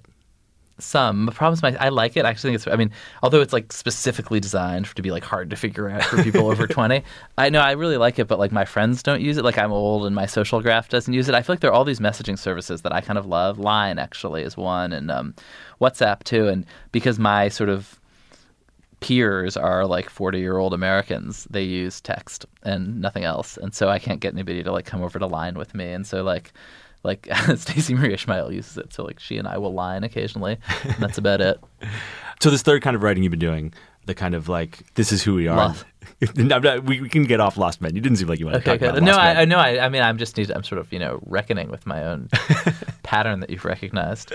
[SPEAKER 4] Some the problem is my I like it. I actually think it's. I mean, although it's like specifically designed to be like hard to figure out for people over twenty, I know I really like it. But like my friends don't use it. Like I'm old and my social graph doesn't use it. I feel like there are all these messaging services that I kind of love. Line actually is one, and um, WhatsApp too. And because my sort of peers are like 40 year old Americans. They use text and nothing else. And so I can't get anybody to like come over to line with me. And so like like Stacy Marie Ishmael uses it. So like she and I will line occasionally. And that's about it.
[SPEAKER 1] So this third kind of writing you've been doing, the kind of like this is who we are. Not- we, we can get off Lost Men. You didn't seem like you wanted to
[SPEAKER 4] Okay,
[SPEAKER 1] talk
[SPEAKER 4] good.
[SPEAKER 1] about
[SPEAKER 4] No,
[SPEAKER 1] Lost
[SPEAKER 4] I,
[SPEAKER 1] Men.
[SPEAKER 4] I know. I, I mean, I'm just need. I'm sort of you know reckoning with my own pattern that you've recognized.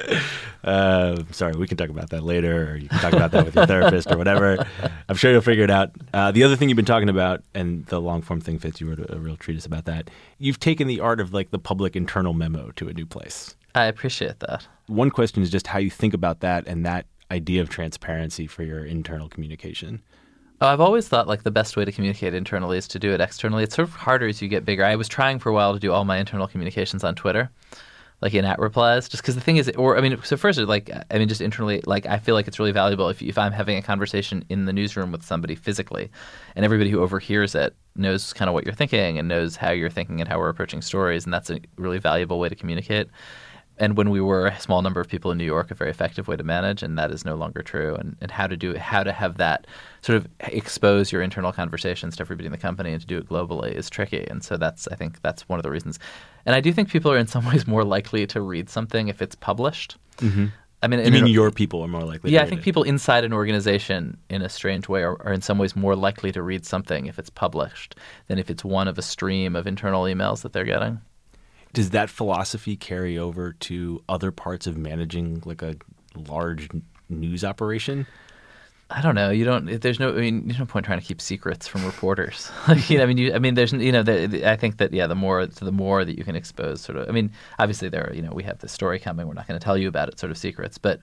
[SPEAKER 1] Uh, sorry, we can talk about that later, or you can talk about that with your therapist or whatever. I'm sure you'll figure it out. Uh, the other thing you've been talking about, and the long form thing fits, you wrote a, a real treatise about that. You've taken the art of like the public internal memo to a new place.
[SPEAKER 4] I appreciate that.
[SPEAKER 1] One question is just how you think about that and that idea of transparency for your internal communication.
[SPEAKER 4] Oh, I've always thought like the best way to communicate internally is to do it externally. It's sort of harder as you get bigger. I was trying for a while to do all my internal communications on Twitter, like in at replies, just because the thing is, or I mean, so first, like, I mean, just internally, like, I feel like it's really valuable if if I'm having a conversation in the newsroom with somebody physically, and everybody who overhears it knows kind of what you're thinking and knows how you're thinking and how we're approaching stories, and that's a really valuable way to communicate. And when we were a small number of people in New York, a very effective way to manage, and that is no longer true. And, and how to do how to have that sort of expose your internal conversations to everybody in the company and to do it globally is tricky. And so that's I think that's one of the reasons. And I do think people are in some ways more likely to read something if it's published. Mm-hmm. I mean,
[SPEAKER 1] You mean your people are more likely? to
[SPEAKER 4] yeah, I think
[SPEAKER 1] it.
[SPEAKER 4] people inside an organization, in a strange way, are, are in some ways more likely to read something if it's published than if it's one of a stream of internal emails that they're getting.
[SPEAKER 1] Does that philosophy carry over to other parts of managing like a large news operation?
[SPEAKER 4] I don't know. You don't. There's no. I mean, there's no point trying to keep secrets from reporters. Like, you know, I mean, you, I mean, there's. You know, the, the- I think that yeah, the more the more that you can expose, sort of. I mean, obviously there. Are, you know, we have this story coming. We're not going to tell you about it, sort of secrets. But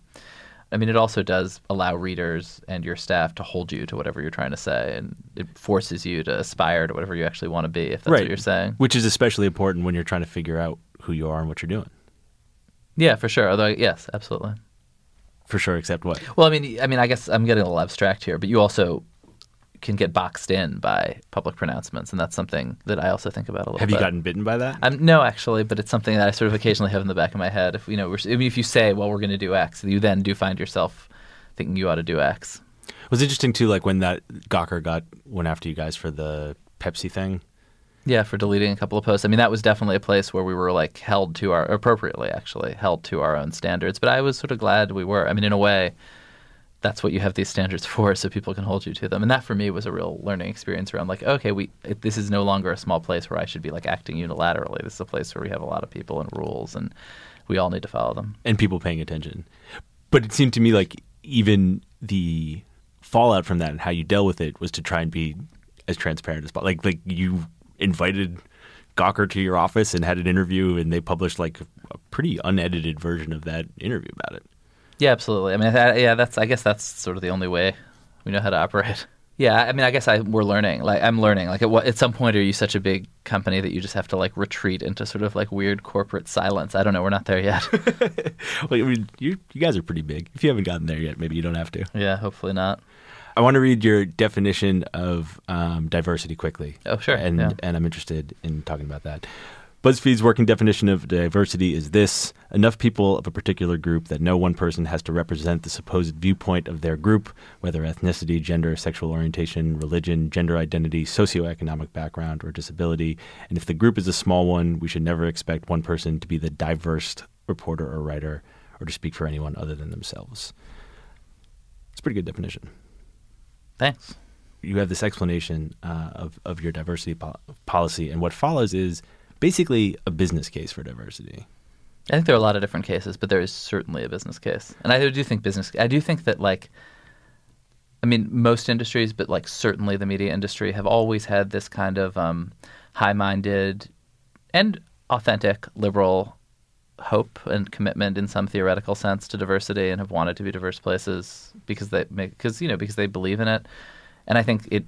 [SPEAKER 4] I mean, it also does allow readers and your staff to hold you to whatever you're trying to say, and it forces you to aspire to whatever you actually want to be. If that's what you're saying.
[SPEAKER 1] Which is especially important when you're trying to figure out who you are and what you're doing.
[SPEAKER 4] Yeah, for sure. Although, yes, absolutely.
[SPEAKER 1] For sure, except what?
[SPEAKER 4] Well, I mean, I mean, I guess I'm getting a little abstract here, but you also can get boxed in by public pronouncements, and that's something that I also think about a little.
[SPEAKER 1] Have you
[SPEAKER 4] bit.
[SPEAKER 1] gotten bitten by that?
[SPEAKER 4] Um, no, actually, but it's something that I sort of occasionally have in the back of my head. If you know, we're, I mean, if you say, "Well, we're going to do X," you then do find yourself thinking you ought to do X.
[SPEAKER 1] It was interesting too, like when that Gawker got went after you guys for the Pepsi thing.
[SPEAKER 4] Yeah, for deleting a couple of posts. I mean, that was definitely a place where we were like held to our appropriately, actually held to our own standards. But I was sort of glad we were. I mean, in a way, that's what you have these standards for, so people can hold you to them. And that for me was a real learning experience around like, okay, we this is no longer a small place where I should be like acting unilaterally. This is a place where we have a lot of people and rules, and we all need to follow them.
[SPEAKER 1] and people paying attention. But it seemed to me like even the fallout from that and how you dealt with it was to try and be as transparent as possible. Like like you invited Gawker to your office and had an interview, and they published like a pretty unedited version of that interview about it.
[SPEAKER 4] Yeah, absolutely. I mean, yeah, that's. I guess that's sort of the only way we know how to operate. Yeah, I mean, I guess I we're learning. Like I'm learning. Like at what at some point are you such a big company that you just have to like retreat into sort of like weird corporate silence? I don't know. We're not there yet.
[SPEAKER 1] Well, I mean, you you guys are pretty big. If you haven't gotten there yet, maybe you don't have to.
[SPEAKER 4] yeah, hopefully not.
[SPEAKER 1] I want to read your definition of um, diversity quickly.
[SPEAKER 4] Oh, sure,
[SPEAKER 1] And
[SPEAKER 4] yeah.
[SPEAKER 1] and I'm interested in talking about that. BuzzFeed's working definition of diversity is this enough people of a particular group that no one person has to represent the supposed viewpoint of their group, whether ethnicity, gender, sexual orientation, religion, gender identity, socioeconomic background, or disability. And if the group is a small one, we should never expect one person to be the diverse reporter or writer or to speak for anyone other than themselves. It's a pretty good definition
[SPEAKER 4] Thanks.
[SPEAKER 1] you have this explanation uh, of of your diversity pol- policy, and what follows is basically a business case for diversity.
[SPEAKER 4] I think there are a lot of different cases, but there is certainly a business case, and I do think business. I do think that like, I mean, most industries, but like certainly the media industry, have always had this kind of um, high-minded and authentic liberal hope and commitment in some theoretical sense to diversity, and have wanted to be diverse places because they make because you know because they believe in it, and I think it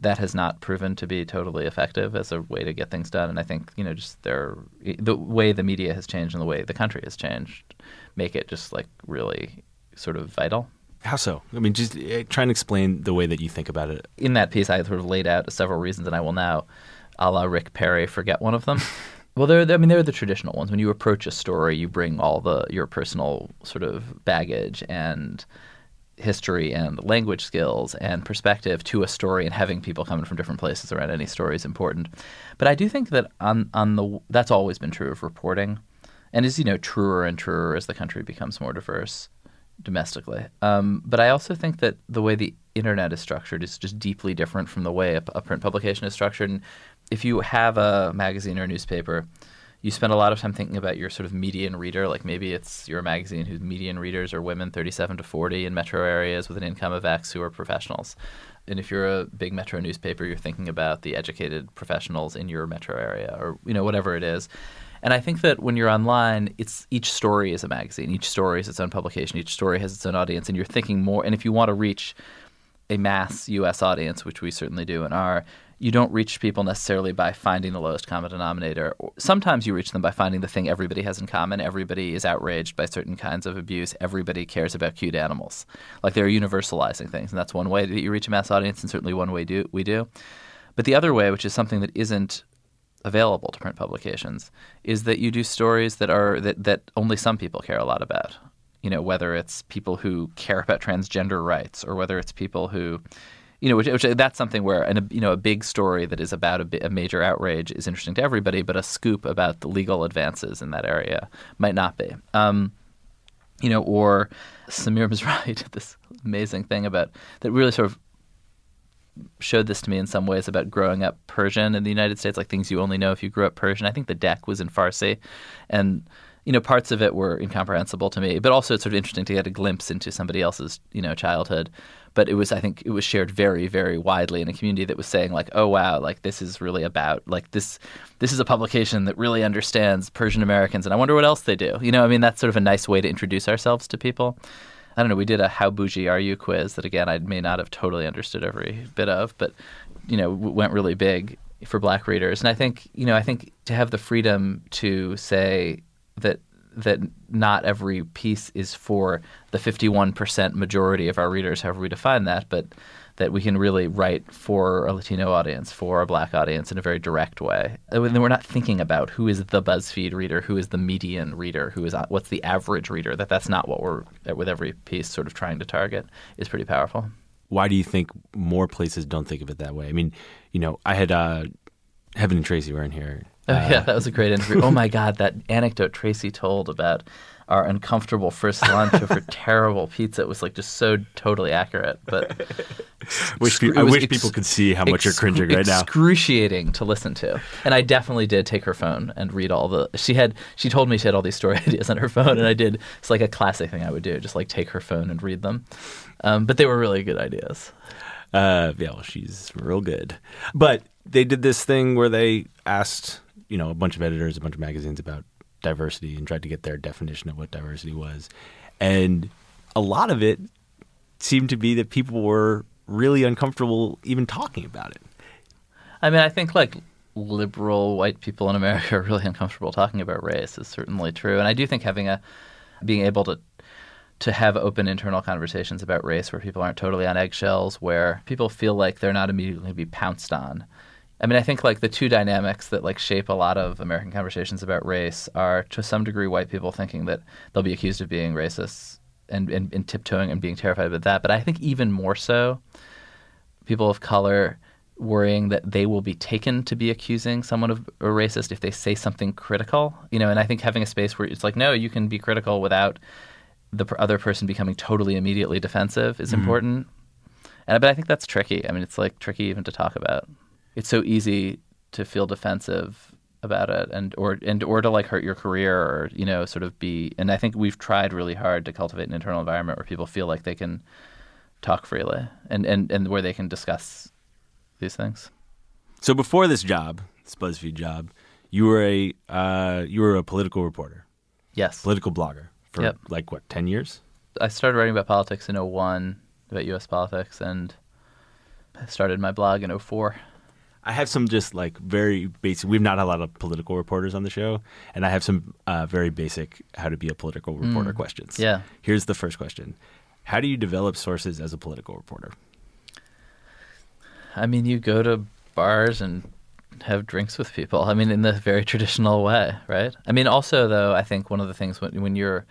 [SPEAKER 4] that has not proven to be totally effective as a way to get things done. And I think you know just their the way the media has changed and the way the country has changed make it just like really sort of vital.
[SPEAKER 1] How so? I mean, just uh, try and explain the way that you think about it.
[SPEAKER 4] In that piece, I sort of laid out several reasons, and I will now, a la Rick Perry, forget one of them. well, they're, they're I mean they're the traditional ones. When you approach a story, you bring all the your personal sort of baggage and history and language skills and perspective to a story and having people coming from different places around any story is important. But I do think that on on the that's always been true of reporting. and is you know truer and truer as the country becomes more diverse domestically. Um, but I also think that the way the internet is structured is just deeply different from the way a, a print publication is structured. And if you have a magazine or a newspaper, you spend a lot of time thinking about your sort of median reader. Like maybe it's your magazine whose median readers are women 37 to 40 in metro areas with an income of X who are professionals. And if you're a big metro newspaper, you're thinking about the educated professionals in your metro area or you know whatever it is. And I think that when you're online, it's each story is a magazine. Each story is its own publication. Each story has its own audience, and you're thinking more. And if you want to reach a mass U.S. audience, which we certainly do and are, you don't reach people necessarily by finding the lowest common denominator. Sometimes you reach them by finding the thing everybody has in common. Everybody is outraged by certain kinds of abuse. Everybody cares about cute animals. Like they're universalizing things, and that's one way that you reach a mass audience, and certainly one way do we do. But the other way, which is something that isn't available to print publications, is that you do stories that are that, that only some people care a lot about. You know, whether it's people who care about transgender rights or whether it's people who you know, which, which, that's something where, and a, you know, a big story that is about a, a, major outrage is interesting to everybody, but a scoop about the legal advances in that area might not be. Um, you know, or Samir Mizrahi, this amazing thing about that really sort of showed this to me in some ways about growing up Persian in the United States, like things you only know if you grew up Persian. I think the deck was in Farsi, and you know parts of it were incomprehensible to me, but also it's sort of interesting to get a glimpse into somebody else's you know childhood. But it was, I think, it was shared very, very widely in a community that was saying like, "Oh wow, like this is really about like this. This is a publication that really understands Persian Americans, and I wonder what else they do." You know, I mean, that's sort of a nice way to introduce ourselves to people. I don't know. We did a "How bougie are you?" quiz that again I may not have totally understood every bit of, but you know went really big for Black readers. And I think you know I think to have the freedom to say that that not every piece is for the 51% majority of our readers, however we define that, but that we can really write for a Latino audience, for a black audience in a very direct way. And we're not thinking about who is the BuzzFeed reader, who is the median reader, who is what's the average reader. That that's not what we're with every piece sort of trying to target is pretty powerful.
[SPEAKER 1] Why do you think more places don't think of it that way? I mean, you know, I had uh, Heben and Tracy were in here.
[SPEAKER 4] Oh yeah, that was a great interview. oh my God, that anecdote Tracy told about our uncomfortable first lunch over terrible pizza was like just so totally accurate. But
[SPEAKER 1] wish pe- I wish ex- people could see how much you're cringing right now.
[SPEAKER 4] Excruciating to listen to. And I definitely did take her phone and read all the. She had. She told me she had all these story ideas on her phone, and I did. It's like a classic thing I would do, just like take her phone and read them. Um, but they were really good ideas.
[SPEAKER 1] Uh, yeah, well, she's real good. But they did this thing where they asked, you know, a bunch of editors, a bunch of magazines about diversity and tried to get their definition of what diversity was. And a lot of it seemed to be that people were really uncomfortable even talking about it.
[SPEAKER 4] I mean, I think like liberal white people in America are really uncomfortable talking about race is certainly true. And I do think having a being able to to have open internal conversations about race where people aren't totally on eggshells, where people feel like they're not immediately going to be pounced on I mean, I think like the two dynamics that like shape a lot of American conversations about race are to some degree white people thinking that they'll be accused of being racist and, and, and tiptoeing and being terrified about that. But I think even more so, people of color worrying that they will be taken to be accusing someone of a racist if they say something critical. You know, and I think having a space where it's like, no, you can be critical without the other person becoming totally immediately defensive is mm-hmm. important. And but I think that's tricky. I mean, it's like tricky even to talk about it's so easy to feel defensive about it and or and or to like hurt your career or you know sort of be and I think we've tried really hard to cultivate an internal environment where people feel like they can talk freely and and, and where they can discuss these things.
[SPEAKER 1] So before this job, this BuzzFeed job, you were a uh, you were a political reporter.
[SPEAKER 4] Yes.
[SPEAKER 1] Political blogger for
[SPEAKER 4] yep.
[SPEAKER 1] like what, 10 years?
[SPEAKER 4] I started writing about politics in 01, about US politics and I started my blog in 04.
[SPEAKER 1] I have some just like very basic. We've not had a lot of political reporters on the show, and I have some uh, very basic how to be a political reporter mm. questions.
[SPEAKER 4] Yeah.
[SPEAKER 1] Here's the first question: How do you develop sources as a political reporter?
[SPEAKER 4] I mean, you go to bars and have drinks with people. I mean, in the very traditional way, right? I mean, also though, I think one of the things when when you're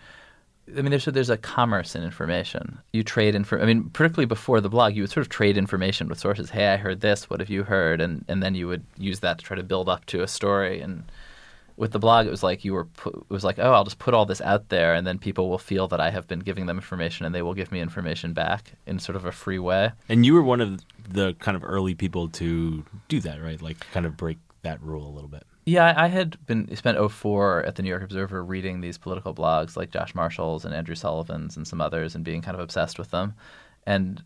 [SPEAKER 4] I mean, there's a, there's a commerce in information. You trade info. I mean, particularly before the blog, you would sort of trade information with sources. Hey, I heard this. What have you heard? And and then you would use that to try to build up to a story. And with the blog, it was like you were. Pu- it was like, oh, I'll just put all this out there, and then people will feel that I have been giving them information, and they will give me information back in sort of a free way.
[SPEAKER 1] And you were one of the kind of early people to do that, right? Like, kind of break that rule a little bit.
[SPEAKER 4] Yeah, I had been spent 04 at the New York Observer reading these political blogs like Josh Marshall's and Andrew Sullivan's and some others, and being kind of obsessed with them. And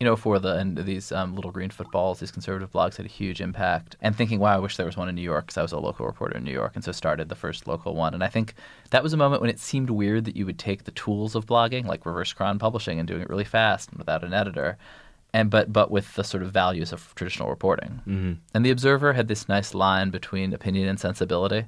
[SPEAKER 4] you know, for the and these um, little green footballs, these conservative blogs had a huge impact. And thinking, wow, I wish there was one in New York because I was a local reporter in New York, and so started the first local one. And I think that was a moment when it seemed weird that you would take the tools of blogging, like reverse chron publishing, and doing it really fast and without an editor, and but but with the sort of values of traditional reporting. Mm-hmm. And the Observer had this nice line between opinion and sensibility.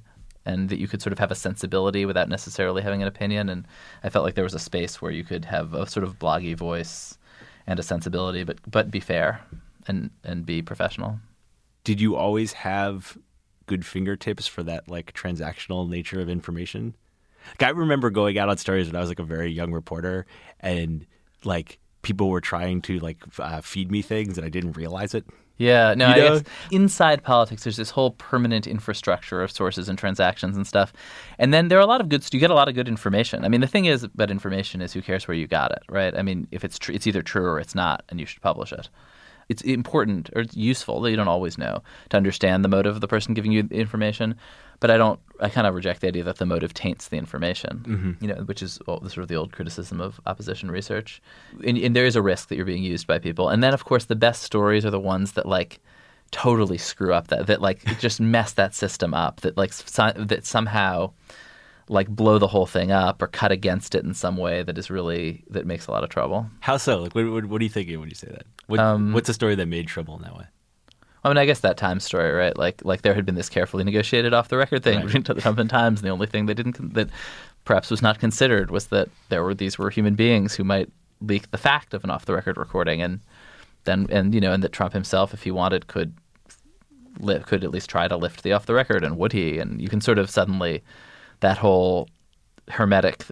[SPEAKER 4] And that you could sort of have a sensibility without necessarily having an opinion. And I felt like there was a space where you could have a sort of bloggy voice and a sensibility, but but be fair and and be professional.
[SPEAKER 1] Did you always have good fingertips for that like transactional nature of information? Like, I remember going out on stories when I was like a very young reporter, and like people were trying to like uh, feed me things, and I didn't realize it.
[SPEAKER 4] Yeah, no,
[SPEAKER 1] You
[SPEAKER 4] I guess inside politics, there's this whole permanent infrastructure of sources and transactions and stuff. And then there are a lot of good, you get a lot of good information. I mean, the thing is about information is who cares where you got it, right? I mean, if it's tr- it's either true or it's not, and you should publish it. It's important or it's useful that you don't always know to understand the motive of the person giving you the information. But I don't. I kind of reject the idea that the motive taints the information. You know, which is well, the sort of the old criticism of opposition research. And, and there is a risk that you're being used by people. And then, of course, the best stories are the ones that like totally screw up that that like just mess that system up. That like so, that somehow like blow the whole thing up or cut against it in some way that is really that makes a lot of trouble.
[SPEAKER 1] How so? Like, what, what, what are you thinking when you say that? What,
[SPEAKER 4] Um,
[SPEAKER 1] what's a story that made trouble in that way?
[SPEAKER 4] I mean, I guess that Times story, right? Like, like there had been this carefully negotiated off the record thing
[SPEAKER 1] Right.
[SPEAKER 4] between the Trump and Times, and the only thing they didn't con- that perhaps was not considered was that there were these were human beings who might leak the fact of an off the record recording, and then and you know, and that Trump himself, if he wanted, could li- could at least try to lift the off the record, and would he? And you can sort of suddenly that whole hermetic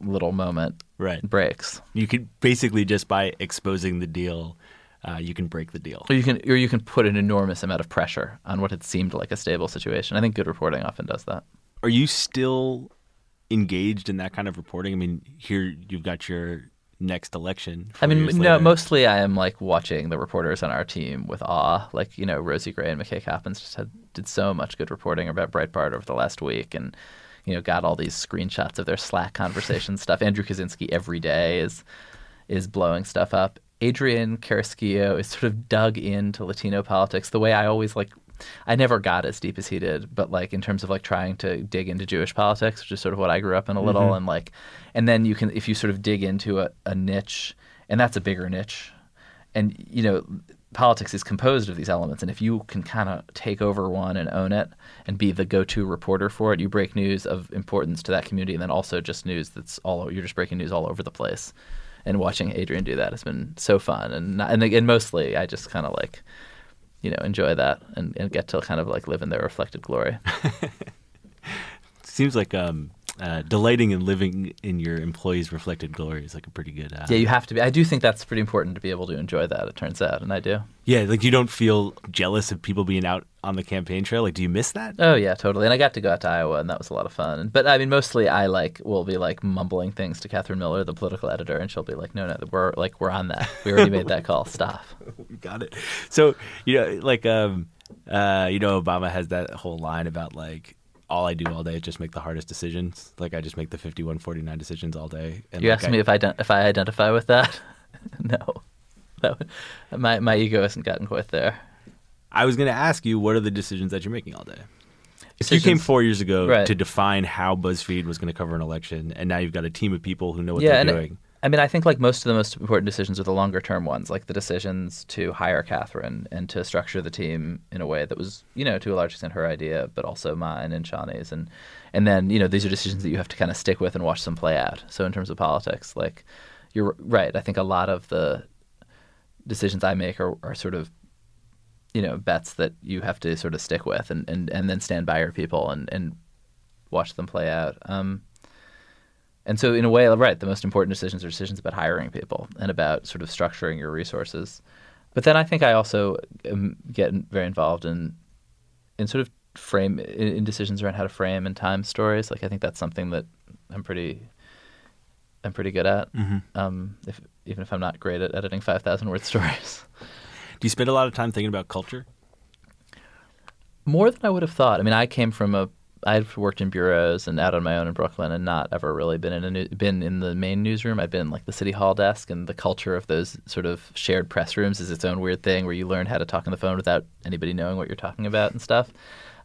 [SPEAKER 4] little moment
[SPEAKER 1] Right.
[SPEAKER 4] breaks.
[SPEAKER 1] You could basically just by exposing the deal, uh, you can break the deal.
[SPEAKER 4] Or you can, or you can put an enormous amount of pressure on what had seemed like a stable situation. I think good reporting often does that.
[SPEAKER 1] Are you still engaged in that kind of reporting? I mean, here you've got your next election.
[SPEAKER 4] I mean, no,
[SPEAKER 1] later.
[SPEAKER 4] mostly I am like watching the reporters on our team with awe. Like, you know, Rosie Gray and McKay Coppins just had did so much good reporting about Breitbart over the last week, and you know, got all these screenshots of their Slack conversation stuff. Andrew Kaczynski every day is is blowing stuff up. Adrian Carrasquillo is sort of dug into Latino politics the way I always like. I never got as deep as he did, but like in terms of like trying to dig into Jewish politics, which is sort of what I grew up in a little, mm-hmm. and like, and then you can if you sort of dig into a, a niche, and that's a bigger niche, and you know politics is composed of these elements and if you can kind of take over one and own it and be the go-to reporter for it you break news of importance to that community and then also just news that's all you're just breaking news all over the place and watching adrian do that has been so fun. And not, and, mostly i just kind of like you know enjoy that and, and get to kind of like live in their reflected glory.
[SPEAKER 1] Seems like um, uh, delighting in living in your employees' reflected glory is like a pretty good. Uh,
[SPEAKER 4] yeah you have to be i do think that's pretty important to be able to enjoy that it turns out and i do
[SPEAKER 1] yeah, like you don't feel jealous of people being out on the campaign trail. Like, do you miss that?
[SPEAKER 4] Oh yeah, totally. And I got to go out to Iowa, and that was a lot of fun. But I mean, mostly I like will be like mumbling things to Katherine Miller, the political editor, and she'll be like, "No, no, we're like we're on that. We already made that call. Stop."
[SPEAKER 1] Got it. So you know, like um, uh, you know, Obama has that whole line about like all I do all day is just make the hardest decisions. Like I just make the fifty-one forty-nine decisions all day. And
[SPEAKER 4] You
[SPEAKER 1] like,
[SPEAKER 4] asked
[SPEAKER 1] I-
[SPEAKER 4] me if I if I identify with that. no, that my my ego hasn't gotten quite there.
[SPEAKER 1] I was going to ask you, what are the decisions that you're making all day? If you came four years ago
[SPEAKER 4] Right.
[SPEAKER 1] to define how BuzzFeed was going to cover an election, and now you've got a team of people who know what
[SPEAKER 4] yeah,
[SPEAKER 1] they're doing.
[SPEAKER 4] I mean, I think like most of the most important decisions are the longer term ones, like the decisions to hire Katherine and to structure the team in a way that was, you know, to a large extent her idea, but also mine and Shani's, and and then you know these are decisions that you have to kind of stick with and watch them play out. So in terms of politics, like you're right. I think a lot of the decisions I make are, are sort of you know bets that you have to sort of stick with and, and, and then stand by your people and, and watch them play out. Um, and so, in a way, right, the most important decisions are decisions about hiring people and about sort of structuring your resources. But then I think I also um, get very involved in in sort of frame in decisions around how to frame and time stories. Like I think that's something that I'm pretty I'm pretty good at.
[SPEAKER 1] Mm-hmm.
[SPEAKER 4] Um, if even if I'm not great at editing five thousand word stories.
[SPEAKER 1] Do you spend a lot of time thinking about culture?
[SPEAKER 4] More than I would have thought. I mean, I came from a I've worked in bureaus and out on my own in Brooklyn, and not ever really been in a new, been in the main newsroom. I've been like the city hall desk, and the culture of those sort of shared press rooms is its own weird thing where you learn how to talk on the phone without anybody knowing what you're talking about and stuff.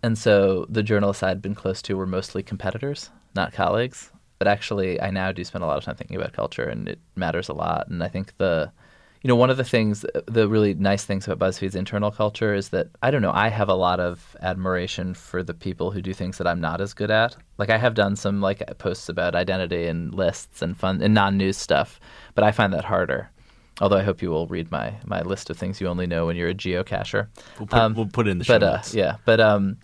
[SPEAKER 4] And so the journalists I'd been close to were mostly competitors, not colleagues. But actually, I now do spend a lot of time thinking about culture, and it matters a lot. And I think the you know, one of the things, the really nice things about BuzzFeed's internal culture is that I don't know. I have a lot of admiration for the people who do things that I'm not as good at. Like I have done some like posts about identity and lists and fun and non-news stuff, but I find that harder. Although I hope you will read my my list of things you only know when you're a geocacher.
[SPEAKER 1] We'll put, um, we'll put it in the show
[SPEAKER 4] but, uh,
[SPEAKER 1] notes.
[SPEAKER 4] yeah, but um,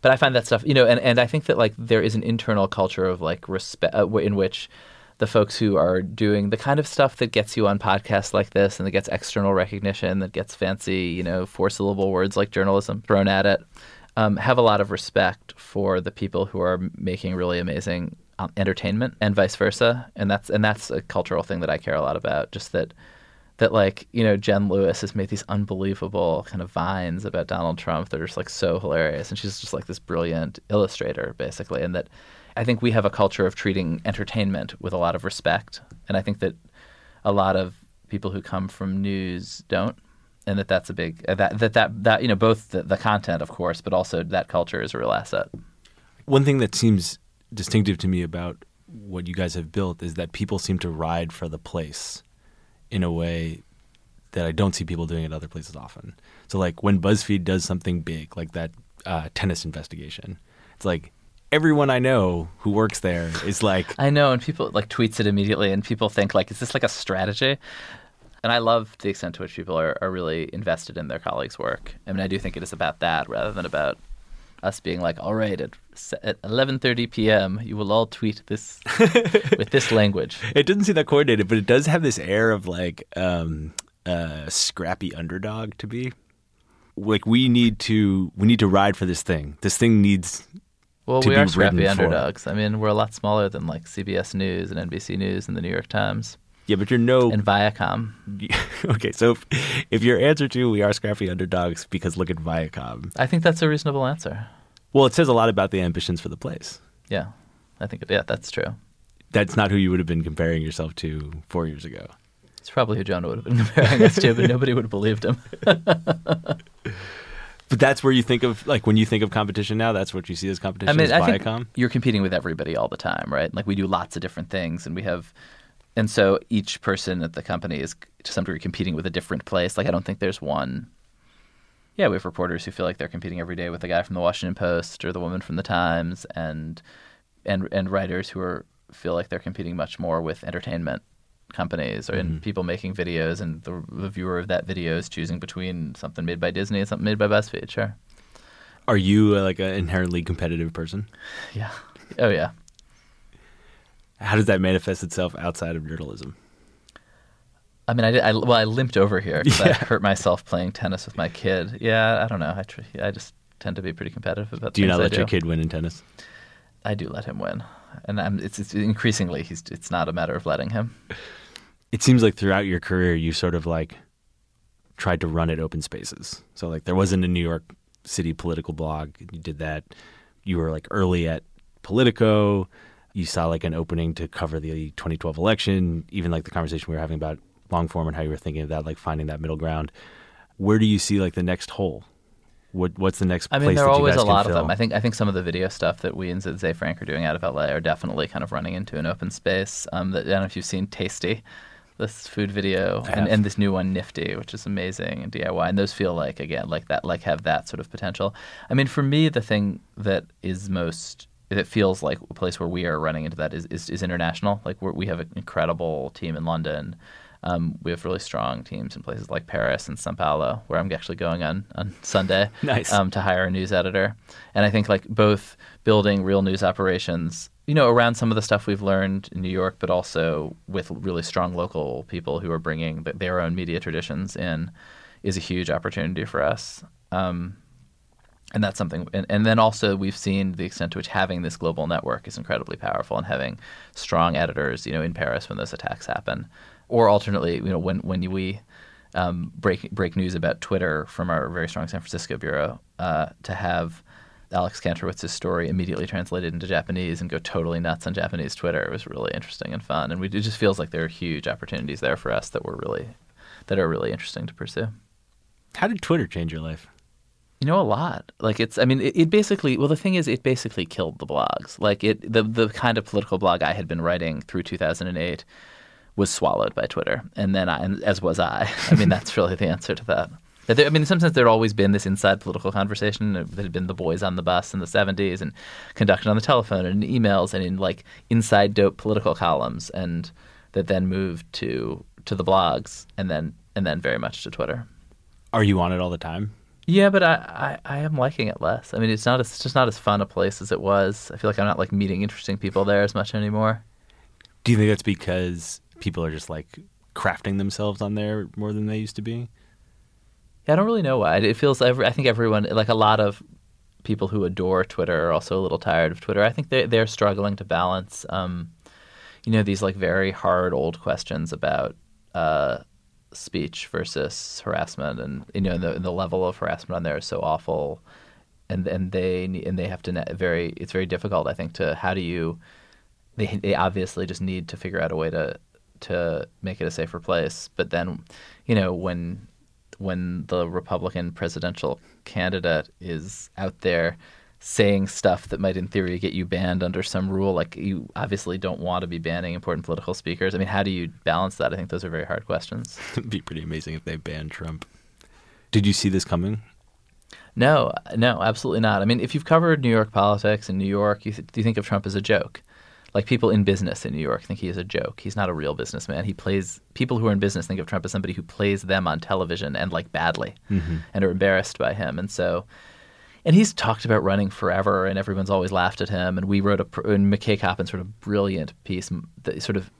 [SPEAKER 4] but I find that stuff, you know, and, and I think that like there is an internal culture of like respect uh, in which the folks who are doing the kind of stuff that gets you on podcasts like this and that gets external recognition, that gets fancy, you know, four syllable words like journalism thrown at it, um, have a lot of respect for the people who are making really amazing um, entertainment and vice versa. And that's and that's a cultural thing that I care a lot about. Just that that like you know Jen Lewis has made these unbelievable kind of vines about Donald Trump that are just like so hilarious, and she's just like this brilliant illustrator basically, and that I think we have a culture of treating entertainment with a lot of respect, and I think that a lot of people who come from news don't, and that that's a big uh, that that that, that you know both the, the content, of course, but also that culture is a real asset.
[SPEAKER 1] One thing that seems distinctive to me about what you guys have built is that people seem to ride for the place in a way that I don't see people doing at other places often. So, like when BuzzFeed does something big, like that uh, tennis investigation, it's like everyone I know who works there is like
[SPEAKER 4] I know, and people like tweets it immediately, and people think like, is this like a strategy? And I love the extent to which people are, are really invested in their colleagues' work. I mean, I do think it is about that rather than about us being like, all right, at, at 11:30 p.m., you will all tweet this with this language.
[SPEAKER 1] It doesn't seem that coordinated, but it does have this air of like um, a scrappy underdog to be. Like we need to we need to ride for this thing. This thing needs
[SPEAKER 4] well, we are scrappy
[SPEAKER 1] written for.
[SPEAKER 4] underdogs. I mean, we're a lot smaller than like CBS News and NBC News and the New York Times
[SPEAKER 1] Yeah, but you're no
[SPEAKER 4] and Viacom.
[SPEAKER 1] okay. So if, if your answer to we are scrappy underdogs because look at Viacom,
[SPEAKER 4] I think that's a reasonable answer.
[SPEAKER 1] well, it says a lot about the ambitions for the place.
[SPEAKER 4] Yeah, I think yeah, that's true.
[SPEAKER 1] That's not who you would have been comparing yourself to four years ago.
[SPEAKER 4] It's probably who Jonah would have been comparing us to, but nobody would have believed him.
[SPEAKER 1] But that's where you think of like when you think of competition now. That's what you see as competition.
[SPEAKER 4] I mean, I think you're competing with everybody all the time, right? Like we do lots of different things, and we have, and so each person at the company is to some degree competing with a different place. Like I don't think there's one. Yeah, we have reporters who feel like they're competing every day with the guy from the Washington Post or the woman from the Times, and and and writers who are feel like they're competing much more with entertainment companies or and people making videos, and the, the viewer of that video is choosing between something made by Disney and something made by BuzzFeed. Sure.
[SPEAKER 1] Are you uh, like an inherently competitive person?
[SPEAKER 4] Yeah. Oh yeah.
[SPEAKER 1] How does that manifest itself outside of journalism?
[SPEAKER 4] I mean, I, did, I well, I limped over here because I hurt myself playing tennis with my kid. Yeah, I don't know. I tr- I just tend to be pretty competitive about. That.
[SPEAKER 1] Do you not let your kid win in tennis?
[SPEAKER 4] I do let him win, and I'm, it's, it's increasingly he's. It's not a matter of letting him.
[SPEAKER 1] It seems like throughout your career, you sort of like tried to run at open spaces. So like there wasn't a New York City political blog. You did that. You were like early at Politico. You saw like an opening to cover the 2012 election. Even like the conversation we were having about long form and how you were thinking of that, like finding that middle ground. Where do you see like the next hole? What what's the next?
[SPEAKER 4] I mean,
[SPEAKER 1] place
[SPEAKER 4] there are always a lot of
[SPEAKER 1] fill?
[SPEAKER 4] them. I think I think some of the video stuff that we and Ze Frank are doing out of LA are definitely kind of running into an open space. Um, that, I don't know if you've seen Tasty, this food video, and, and this new one Nifty, which is amazing and DIY, and those feel like again like that, like have that sort of potential. I mean, for me, the thing that is most that feels like a place where we are running into that is is, is international. Like we're, we have an incredible team in London. Um, we have really strong teams in places like Paris and Sao Paulo, where I'm actually going on on Sunday
[SPEAKER 1] Nice.
[SPEAKER 4] um, to hire a news editor. And I think like both building real news operations, you know, around some of the stuff we've learned in New York, but also with really strong local people who are bringing th- their own media traditions in, is a huge opportunity for us. Um, and that's something and, and then also we've seen the extent to which having this global network is incredibly powerful and having strong editors you know in paris when those attacks happen or alternately you know when when we um, break break news about twitter from our very strong san francisco bureau uh, to have alex kantrowitz's story immediately translated into japanese and go totally nuts on japanese twitter it was really interesting and fun and we, it just feels like there are huge opportunities there for us that were really that are really interesting to pursue
[SPEAKER 1] How did Twitter change your life?
[SPEAKER 4] You know, a lot. Like it's. I mean, it, it basically. Well, the thing is, it basically killed the blogs. Like it, the the kind of political blog I had been writing through 2008 was swallowed by Twitter, and then I, and as was I. I mean, that's really the answer to that. That I mean, in some sense, there had always been this inside political conversation. There had been the boys on the bus in the 70s and conducted on the telephone and in emails and in like inside dope political columns, and that then moved to to the blogs and then and then very much to Twitter.
[SPEAKER 1] Are you on it all the time?
[SPEAKER 4] Yeah, but I, I, I am liking it less. I mean, it's not as, it's just not as fun a place as it was. I feel like I'm not like meeting interesting people there as much anymore.
[SPEAKER 1] Do you think that's because people are just like crafting themselves on there more than they used to be?
[SPEAKER 4] Yeah, I don't really know why. It feels every, I think everyone like a lot of people who adore Twitter are also a little tired of Twitter. I think they they're struggling to balance um, you know these like very hard old questions about uh, speech versus harassment and you know the the level of harassment on there is so awful and and they and they have to very it's very difficult I think to how do you they they obviously just need to figure out a way to to make it a safer place. But then, you know, when when the Republican presidential candidate is out there saying stuff that might in theory get you banned under some rule, like you obviously don't want to be banning important political speakers. I mean, how do you balance that? I think those are very hard questions.
[SPEAKER 1] It'd be pretty amazing if they banned Trump. Did you see this coming?
[SPEAKER 4] No, no, absolutely not. I mean, if you've covered New York politics in New York, you, th- you think of Trump as a joke. Like people in business in New York think he is a joke. He's not a real businessman. He plays people who are in business think of Trump as somebody who plays them on television and like badly mm-hmm. and are embarrassed by him. And so, and he's talked about running forever, and everyone's always laughed at him. And we wrote a and McKay Coppin sort of brilliant piece that sort of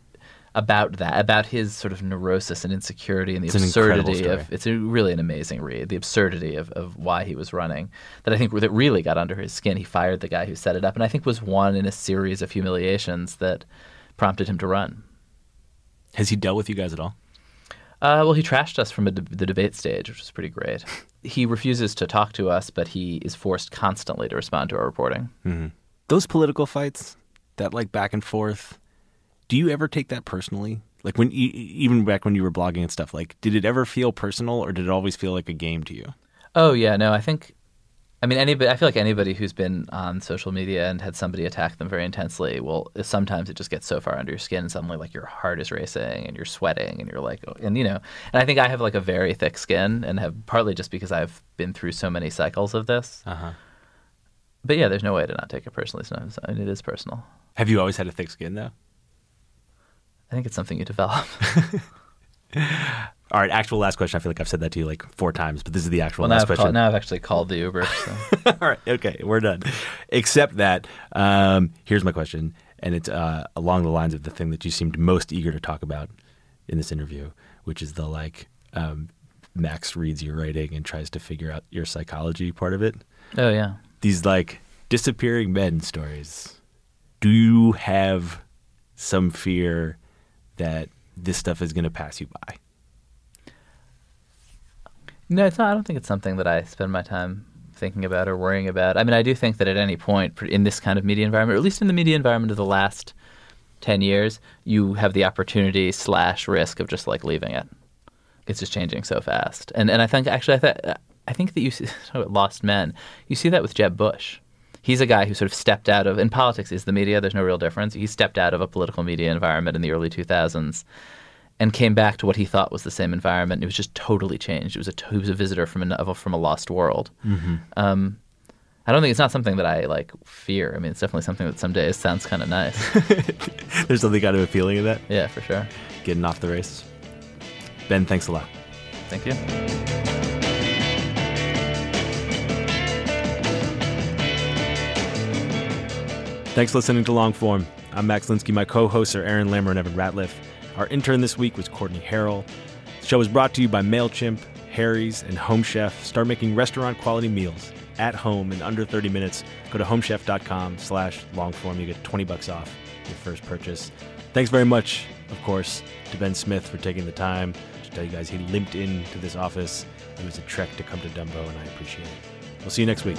[SPEAKER 4] about that, about his sort of neurosis and insecurity and the
[SPEAKER 1] It's an
[SPEAKER 4] absurdity of it's a, really an amazing read. The absurdity of, of why he was running that I think that really got under his skin. He fired the guy who set it up, and I think was one in a series of humiliations that prompted him to run.
[SPEAKER 1] Has he dealt with you guys at all?
[SPEAKER 4] Uh, well, he trashed us from a de- the debate stage, which was pretty great. He refuses to talk to us, but he is forced constantly to respond to our reporting.
[SPEAKER 1] Those political fights, that like back and forth, do you ever take that personally? Like when e- even back when you were blogging and stuff, like did it ever feel personal or did it always feel like a game to you?
[SPEAKER 4] Oh yeah, no, I think I mean anybody I feel like anybody who's been on social media and had somebody attack them very intensely will sometimes it just gets so far under your skin and suddenly like your heart is racing and you're sweating and you're like oh, and you know and I think I have like a very thick skin and have partly just because I've been through so many cycles of this.
[SPEAKER 1] Uh-huh.
[SPEAKER 4] But yeah, there's no way to not take it personally sometimes. I mean, it is personal.
[SPEAKER 1] Have you always had a thick skin though?
[SPEAKER 4] I think it's something you develop.
[SPEAKER 1] All right, actual last question. I feel like I've said that to you like four times, but this is the actual
[SPEAKER 4] well,
[SPEAKER 1] last
[SPEAKER 4] I've,
[SPEAKER 1] question.
[SPEAKER 4] called, now I've actually called the Uber. So.
[SPEAKER 1] All right, okay, we're done. Except that, um, here's my question, and it's uh, along the lines of the thing that you seemed most eager to talk about in this interview, which is the like um, Max reads your writing and tries to figure out your psychology part of it.
[SPEAKER 4] oh yeah.
[SPEAKER 1] These like disappearing men stories. Do you have some fear that this stuff is going to pass you by?
[SPEAKER 4] No, it's not. I don't think it's something that I spend my time thinking about or worrying about. I mean, I do think that at any point in this kind of media environment, or at least in the media environment of the last ten years, you have the opportunity slash risk of just like leaving it. It's just changing so fast, and and I think actually I thought I think that you see lost men. You see that with Jeb Bush. He's a guy who sort of stepped out of, and politics is the media. There's no real difference. He stepped out of a political media environment in the early 2000s and came back to what he thought was the same environment. It was just totally changed. It was a he was a visitor from a from a lost world. Um, I don't think it's not something that I like fear. I mean, it's definitely something that some days sounds kind of nice.
[SPEAKER 1] There's something kind of a feeling of that
[SPEAKER 4] yeah, for sure.
[SPEAKER 1] getting off the race. Ben, thanks a lot.
[SPEAKER 4] Thank you.
[SPEAKER 1] Thanks for listening to Longform. I'm Max Linsky. My co-hosts are Aaron Lammer and Evan Ratliff. Our intern this week was Courtney Harrell. The show is brought to you by MailChimp, Harry's, and Home Chef. Start making restaurant quality meals at home in under 30 minutes. Go to homechef.com slash longform. You get 20 bucks off your first purchase. Thanks very much, of course, to Ben Smith for taking the time. To tell you guys, he limped into this office. It was a trek to come to Dumbo, and I appreciate it. We'll see you next week.